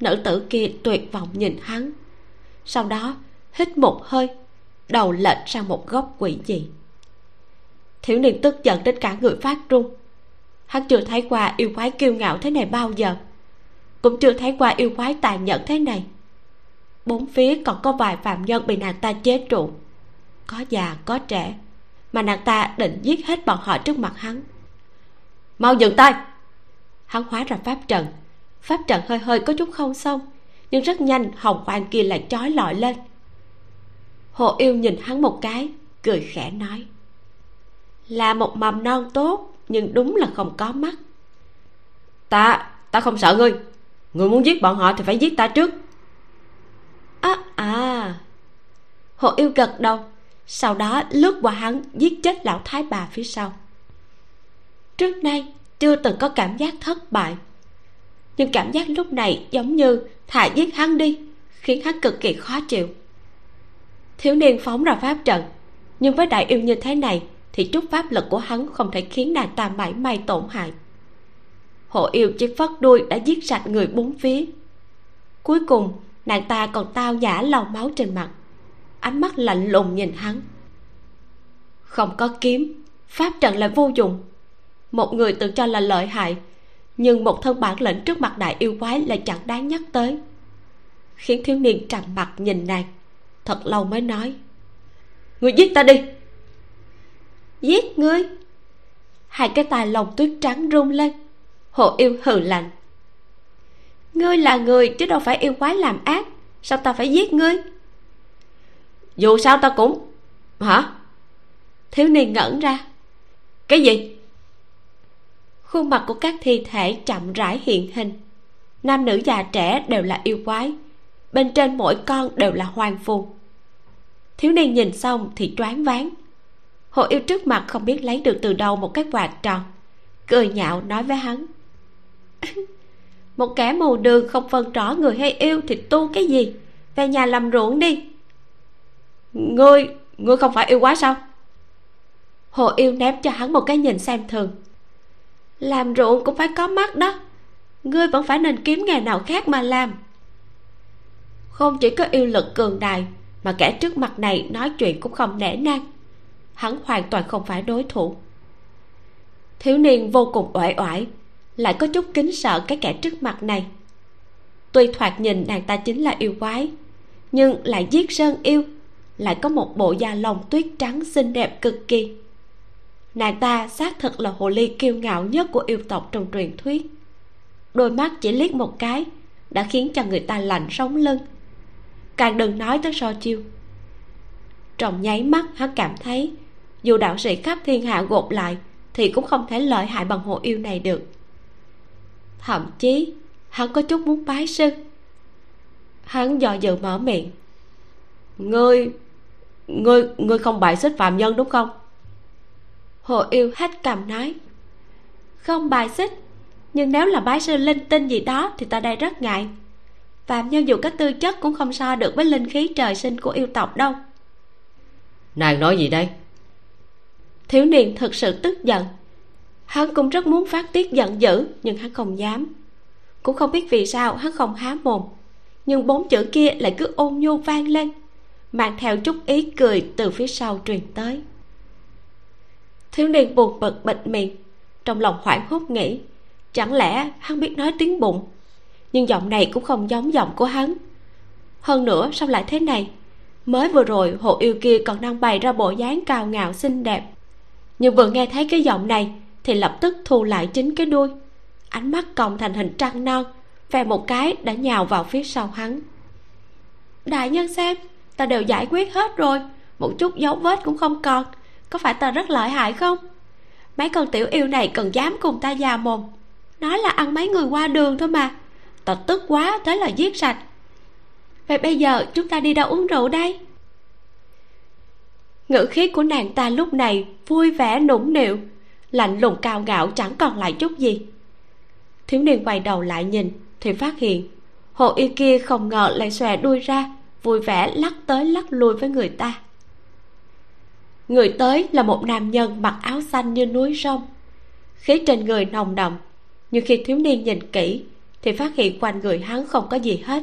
Speaker 1: Nữ tử kia tuyệt vọng nhìn hắn, sau đó hít một hơi, đầu lệch sang một góc quỷ dị thiếu niên tức giận đến cả người phát run. Hắn chưa thấy qua yêu quái kiêu ngạo thế này bao giờ, cũng chưa thấy qua yêu quái tàn nhẫn thế này. Bốn phía còn có vài phạm nhân bị nàng ta chế trụ. Có già, có trẻ, mà nàng ta định giết hết bọn họ trước mặt hắn. Mau dừng tay! Hắn hóa ra pháp trận. Pháp trận hơi hơi có chút không xong, nhưng rất nhanh hồng quang kia lại chói lọi lên. Hồ yêu nhìn hắn một cái, cười khẽ nói là một mầm non tốt, nhưng đúng là không có mắt. Ta ta không sợ ngươi. Ngươi muốn giết bọn họ thì phải giết ta trước. À à. Hồ yêu gật đầu. Sau đó lướt qua hắn, giết chết lão thái bà phía sau. Trước nay, chưa từng có cảm giác thất bại. Nhưng cảm giác lúc này giống như thà giết hắn đi, khiến hắn cực kỳ khó chịu. Thiếu niên phóng ra pháp trận, nhưng với đại yêu như thế này thì chút pháp lực của hắn không thể khiến nàng ta mảy may tổn hại. Hộ yêu chỉ phất đuôi đã giết sạch người bốn phía. Cuối cùng, nàng ta còn tao nhã lau máu trên mặt. Ánh mắt lạnh lùng nhìn hắn. Không có kiếm, pháp trận là vô dụng. Một người tự cho là lợi hại, nhưng một thân bản lĩnh trước mặt đại yêu quái lại chẳng đáng nhắc tới. Khiến thiếu niên trầm mặt nhìn nàng, thật lâu mới nói, người giết ta đi! Giết ngươi. Hai cái tài lồng tuyết trắng rung lên. Hồ yêu hừ lạnh. Ngươi là người chứ đâu phải yêu quái làm ác. Sao ta phải giết ngươi? Dù sao ta cũng hả? Thiếu niên ngẩn ra. Cái gì? Khuôn mặt của các thi thể chậm rãi hiện hình. Nam nữ già trẻ đều là yêu quái. Bên trên mỗi con đều là hoàng phù thiếu niên nhìn xong thì choáng váng hồ yêu trước mặt không biết lấy được từ đâu một cái quạt tròn. Cười nhạo nói với hắn. Một kẻ mù đường không phân rõ người hay yêu thì tu cái gì? Về nhà làm ruộng đi. Ngươi ngươi không phải yêu quá sao? Hồ yêu ném cho hắn một cái nhìn xem thường. Làm ruộng cũng phải có mắt đó. Ngươi vẫn phải nên kiếm nghề nào khác mà làm. Không chỉ có yêu lực cường đại, mà kẻ trước mặt này nói chuyện cũng không nể nang hắn hoàn toàn không phải đối thủ. Thiếu niên vô cùng uể oải, lại có chút kính sợ cái kẻ trước mặt này. Tuy thoạt nhìn nàng ta chính là yêu quái, nhưng lại giết sơn yêu, lại có một bộ da lông tuyết trắng xinh đẹp cực kỳ. Nàng ta xác thực là hồ ly kiêu ngạo nhất của yêu tộc trong truyền thuyết. Đôi mắt chỉ liếc một cái, đã khiến cho người ta lạnh sống lưng. Càng đừng nói tới so chiêu. Trong nháy mắt, hắn cảm thấy dù đạo sĩ khắp thiên hạ gộp lại, thì cũng không thể lợi hại bằng hồ yêu này được. Thậm chí, hắn có chút muốn bái sư. Hắn dò dự mở miệng. Ngươi ngươi ngươi không bài xích phạm nhân đúng không? Hồ yêu hết cầm nói. Không bài xích, nhưng nếu là bái sư linh tinh gì đó thì ta đây rất ngại. Phạm nhân dù các tư chất cũng không so được với linh khí trời sinh của yêu tộc đâu.
Speaker 2: Nàng nói gì đây?
Speaker 1: Thiếu niên thật sự tức giận. Hắn cũng rất muốn phát tiết giận dữ, nhưng hắn không dám. Cũng không biết vì sao hắn không há mồm. Nhưng bốn chữ kia lại cứ ôn nhu vang lên, mang theo chút ý cười từ phía sau truyền tới. Thiếu niên buồn bực bịt miệng, trong lòng hoảng hốt nghĩ, chẳng lẽ hắn biết nói tiếng bụng? Nhưng giọng này cũng không giống giọng của hắn. Hơn nữa, sao lại thế này? Mới vừa rồi, hồ yêu kia còn đang bày ra bộ dáng cao ngạo xinh đẹp nhưng vừa nghe thấy cái giọng này, thì lập tức thu lại chính cái đuôi. Ánh mắt còng thành hình trăng non về một cái đã nhào vào phía sau hắn. Đại nhân xem, ta đều giải quyết hết rồi, một chút dấu vết cũng không còn, có phải ta rất lợi hại không? Mấy con tiểu yêu này cần dám cùng ta già mồm. Nói là ăn mấy người qua đường thôi mà, ta tức quá thế là giết sạch. Vậy bây giờ chúng ta đi đâu uống rượu đây? Ngữ khí của nàng ta lúc này vui vẻ nũng nịu, lạnh lùng cao ngạo chẳng còn lại chút gì. Thiếu niên quay đầu lại nhìn thì phát hiện hồ y kia không ngờ lại xòe đuôi ra, vui vẻ lắc tới lắc lui với người ta. Người tới là một nam nhân mặc áo xanh như núi sông khí trên người nồng đậm, nhưng khi thiếu niên nhìn kỹ thì phát hiện quanh người hắn không có gì hết.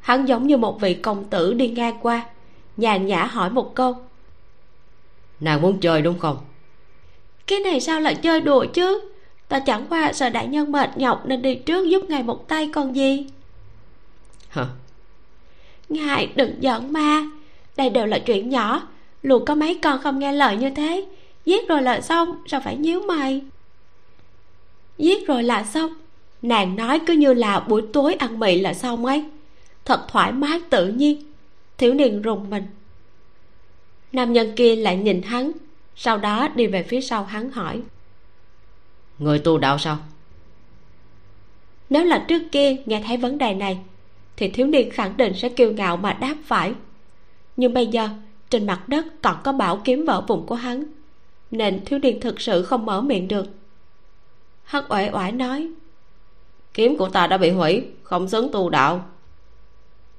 Speaker 1: Hắn giống như một vị công tử đi ngang qua nhàn nhã hỏi một câu.
Speaker 2: Nàng muốn chơi đúng không?
Speaker 1: Cái này sao lại chơi đùa chứ? Ta chẳng qua sợ đại nhân mệt nhọc nên đi trước giúp ngài một tay còn gì.
Speaker 2: Hả?
Speaker 1: Ngài đừng giận ma. Đây đều là chuyện nhỏ. Luộc có mấy con không nghe lời như thế. Giết rồi là xong sao phải nhíu mày? Giết rồi là xong. Nàng nói cứ như là buổi tối ăn mì là xong ấy. Thật thoải mái tự nhiên thiếu niên rùng mình. Nam nhân kia lại nhìn hắn sau đó đi về phía sau hắn hỏi.
Speaker 2: Người tu đạo sao?
Speaker 1: Nếu là trước kia nghe thấy vấn đề này thì thiếu niên khẳng định sẽ kiêu ngạo mà đáp phải. Nhưng bây giờ trên mặt đất còn có bảo kiếm vỡ vùng của hắn nên thiếu niên thực sự không mở miệng được. Hắn uể oải nói
Speaker 2: kiếm của ta đã bị hủy không xứng tu đạo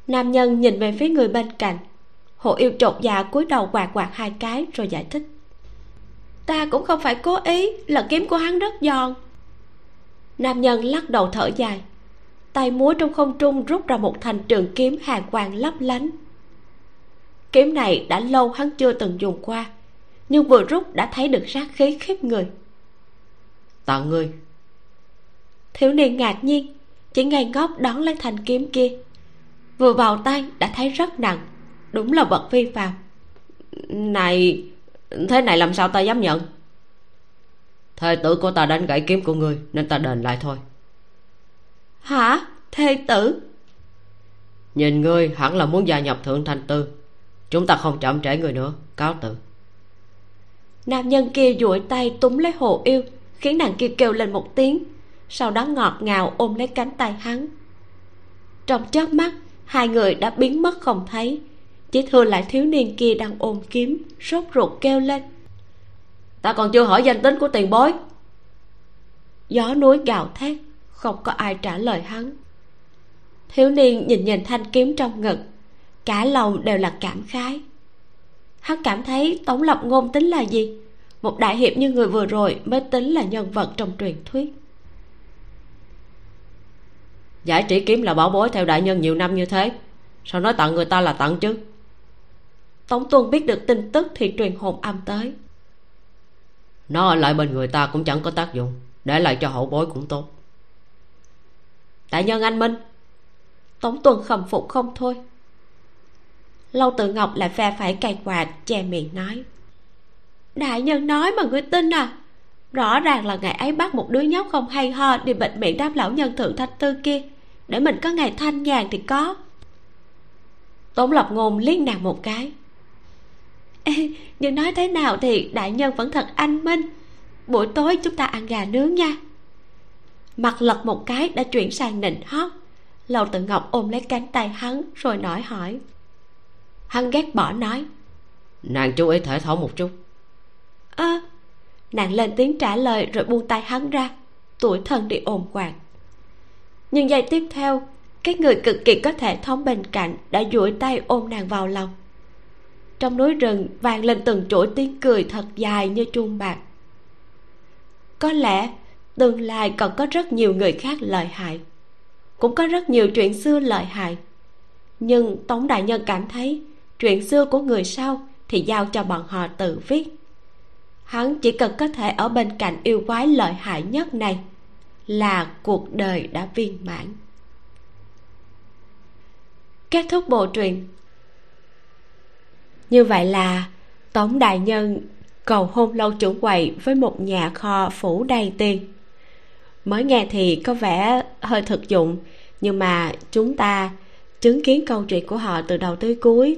Speaker 1: nam nhân nhìn về phía người bên cạnh. Hộ yêu trột dạ cúi đầu quạt quạt hai cái rồi giải thích. Ta cũng không phải cố ý là kiếm của hắn rất giòn. Nam nhân lắc đầu thở dài. Tay múa trong không trung rút ra một thành trường kiếm hàng quang lấp lánh. Kiếm này đã lâu hắn chưa từng dùng qua nhưng vừa rút đã thấy được sát khí khiếp người.
Speaker 2: Tặng ngươi.
Speaker 1: Thiếu niên ngạc nhiên chỉ ngây ngốc đón lấy thanh kiếm kia vừa vào tay đã thấy rất nặng. Đúng là vật vi phạm
Speaker 2: này thế này làm sao ta dám nhận? Thê tử của ta đánh gãy kiếm của ngươi nên ta đền lại thôi.
Speaker 1: Hả? Thê tử?
Speaker 2: Nhìn ngươi hẳn là muốn gia nhập thượng thành tư. Chúng ta không chậm trễ người nữa cáo từ.
Speaker 1: Nam nhân kia duỗi tay túm lấy hồ yêu khiến nàng kia kêu lên một tiếng sau đó ngọt ngào ôm lấy cánh tay hắn. Trong chớp mắt hai người đã biến mất không thấy. Chỉ thừa lại thiếu niên kia đang ôm kiếm, sốt ruột kêu lên.
Speaker 2: Ta còn chưa hỏi danh tính của tiền bối.
Speaker 1: Gió núi gào thét, không có ai trả lời hắn. Thiếu niên nhìn nhìn thanh kiếm trong ngực, cả lòng đều là cảm khái. Hắn cảm thấy tống lập ngôn tính là gì? Một đại hiệp như người vừa rồi mới tính là nhân vật trong truyền thuyết
Speaker 2: giải trí kiếm là bảo bối theo đại nhân nhiều năm như thế. Sao nói tặng người ta là tặng chứ?
Speaker 1: Tống tuân biết được tin tức thì truyền hồn âm tới.
Speaker 2: Nó ở lại bên người ta cũng chẳng có tác dụng, để lại cho hậu bối cũng tốt.
Speaker 1: Đại nhân anh minh, tống tuân khâm phục không thôi. Lâu tự ngọc lại phe phải cây quạt, che miệng nói. Đại nhân nói mà người tin à. Rõ ràng là ngày ấy bắt một đứa nhóc không hay ho đi bệnh miệng đám lão nhân thượng thanh tư kia để mình có ngày thanh nhàn thì có. Tống lập ngôn liếc nàng một cái. Ê, nhưng nói thế nào thì đại nhân vẫn thật anh minh. Buổi tối chúng ta ăn gà nướng nha. Mặt lật một cái đã chuyển sang nịnh hót. Lầu tự ngọc ôm lấy cánh tay hắn rồi nói hỏi. Hắn ghét bỏ nói.
Speaker 2: Nàng chú ý thể thống một chút.
Speaker 1: Ơ à, nàng lên tiếng trả lời rồi buông tay hắn ra. Tuổi thân đi ôm quạt nhưng giây tiếp theo, cái người cực kỳ có thể thống bên cạnh đã duỗi tay ôm nàng vào lòng. Trong núi rừng, vang lên từng chuỗi tiếng cười thật dài như chuông bạc. Có lẽ, tương lai còn có rất nhiều người khác lợi hại. Cũng có rất nhiều chuyện xưa lợi hại. Nhưng tống đại nhân cảm thấy, chuyện xưa của người sau thì giao cho bọn họ tự viết. Hắn chỉ cần có thể ở bên cạnh yêu quái lợi hại nhất này là cuộc đời đã viên mãn. Kết thúc bộ truyện. Như vậy là tổng đại nhân cầu hôn lâu chủ quầy với một nhà kho phủ đầy tiền. Mới nghe thì có vẻ hơi thực dụng, nhưng mà chúng ta chứng kiến câu chuyện của họ từ đầu tới cuối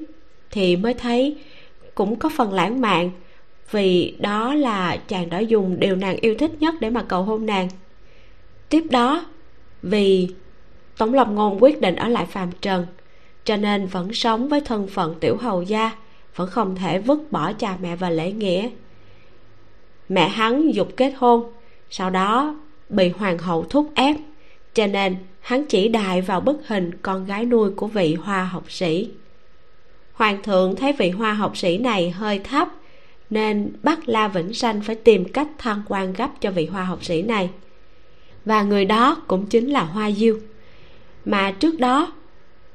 Speaker 1: thì mới thấy cũng có phần lãng mạn, vì đó là chàng đã dùng điều nàng yêu thích nhất để mà cầu hôn nàng tiếp đó, vì tống lập ngôn quyết định ở lại phàm trần, cho nên vẫn sống với thân phận tiểu hầu gia, vẫn không thể vứt bỏ cha mẹ và lễ nghĩa. Mẹ hắn dục kết hôn, sau đó bị hoàng hậu thúc ép, cho nên hắn chỉ đại vào bức hình con gái nuôi của vị hoa học sĩ. Hoàng thượng thấy vị hoa học sĩ này hơi thấp, nên bắt la vĩnh sanh phải tìm cách thăng quan gấp cho vị hoa học sĩ này và người đó cũng chính là hoa diêu. Mà trước đó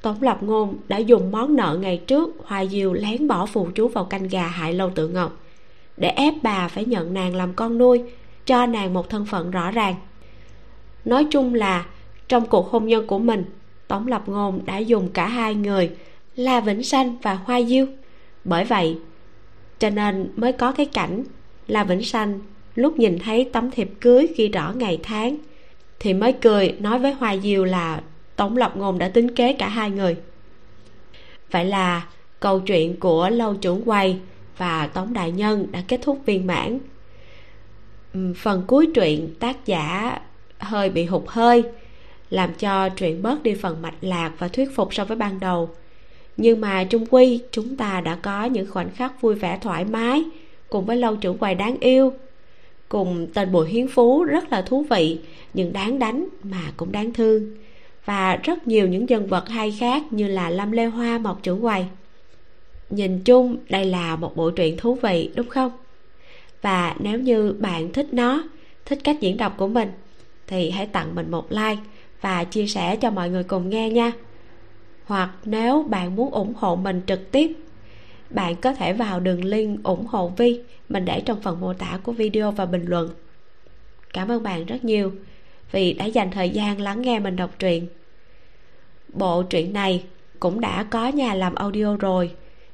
Speaker 1: tống lập ngôn đã dùng món nợ ngày trước hoa diêu lén bỏ phù chú vào canh gà hại lâu tự ngọc để ép bà phải nhận nàng làm con nuôi, cho nàng một thân phận rõ ràng. Nói chung là, trong cuộc hôn nhân của mình tống lập ngôn đã dùng cả hai người là vĩnh sanh và hoa diêu. Bởi vậy, cho nên mới có cái cảnh là vĩnh sanh lúc nhìn thấy tấm thiệp cưới ghi rõ ngày tháng thì mới cười, nói với hoa diêu là tống lập ngôn đã tính kế cả hai người. Vậy là câu chuyện của lâu trưởng quay và tống đại nhân đã kết thúc viên mãn. Phần cuối truyện tác giả hơi bị hụt hơi, làm cho truyện bớt đi phần mạch lạc và thuyết phục so với ban đầu. Nhưng mà trung quy, chúng ta đã có những khoảnh khắc vui vẻ thoải mái cùng với lâu trưởng quầy đáng yêu cùng tên bùi hiến phú rất là thú vị, nhưng đáng đánh mà cũng đáng thương. Và rất nhiều những nhân vật hay khác như là lâm lê hoa, mộc trưởng quầy nhìn chung, đây là một bộ truyện thú vị, đúng không? Và nếu như bạn thích nó, thích cách diễn đọc của mình, thì hãy tặng mình một like và chia sẻ cho mọi người cùng nghe nha. Hoặc nếu bạn muốn ủng hộ mình trực tiếp bạn có thể vào đường link ủng hộ vi mình để trong phần mô tả của video và bình luận. Cảm ơn bạn rất nhiều vì đã dành thời gian lắng nghe mình đọc truyện. Bộ truyện này cũng đã có nhà làm audio rồi,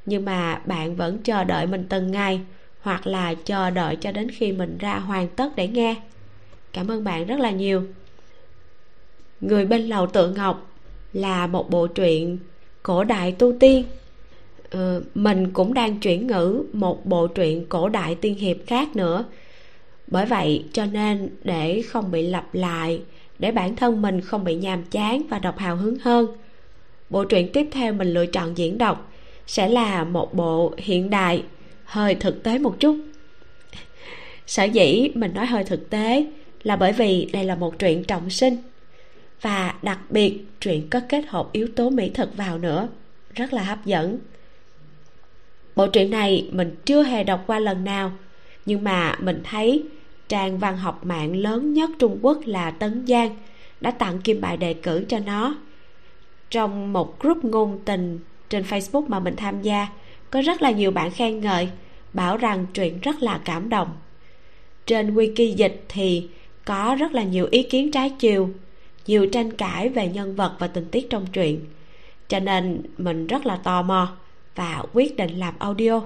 Speaker 1: nhưng mà bạn vẫn chờ đợi mình từng ngày hoặc là chờ đợi cho đến khi mình ra hoàn tất để nghe. Cảm ơn bạn rất là nhiều. Người bên lầu tự ngọc là một bộ truyện cổ đại tu tiên. Ờ, mình cũng đang chuyển ngữ một bộ truyện cổ đại tiên hiệp khác nữa. Bởi vậy, cho nên để không bị lặp lại, để bản thân mình không bị nhàm chán và đọc hào hứng hơn, bộ truyện tiếp theo mình lựa chọn diễn đọc sẽ là một bộ hiện đại, hơi thực tế một chút. Sở dĩ mình nói hơi thực tế là bởi vì đây là một truyện trọng sinh và đặc biệt truyện có kết hợp yếu tố mỹ thực vào nữa, rất là hấp dẫn bộ truyện này mình chưa hề đọc qua lần nào. Nhưng mà mình thấy trang văn học mạng lớn nhất trung quốc là tấn giang, đã tặng kim bài đề cử cho nó. Trong một group ngôn tình trên facebook mà mình tham gia, có rất là nhiều bạn khen ngợi, bảo rằng truyện rất là cảm động. Trên wiki dịch thì có rất là nhiều ý kiến trái chiều, nhiều tranh cãi về nhân vật và tình tiết trong truyện. Cho nên mình rất là tò mò và quyết định làm audio.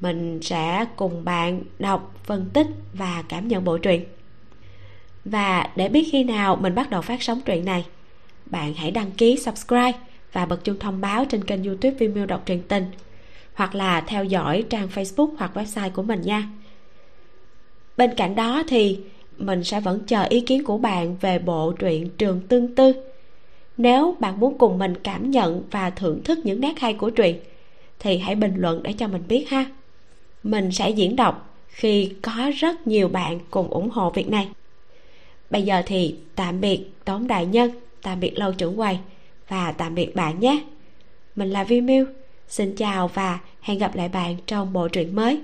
Speaker 1: Mình sẽ cùng bạn đọc, phân tích và cảm nhận bộ truyện. Và để biết khi nào mình bắt đầu phát sóng truyện này, bạn hãy đăng ký, subscribe và bật chuông thông báo trên kênh youtube Vimeo đọc truyện tình, hoặc là theo dõi trang facebook hoặc website của mình nha. Bên cạnh đó thì mình sẽ vẫn chờ ý kiến của bạn về bộ truyện trường tương tư nếu bạn muốn cùng mình cảm nhận và thưởng thức những nét hay của truyện thì hãy bình luận để cho mình biết ha. Mình sẽ diễn đọc khi có rất nhiều bạn cùng ủng hộ việc này. Bây giờ thì tạm biệt tống đại nhân, tạm biệt lâu trưởng quầy và tạm biệt bạn nhé. Mình là vi miu xin chào và hẹn gặp lại bạn trong bộ truyện mới.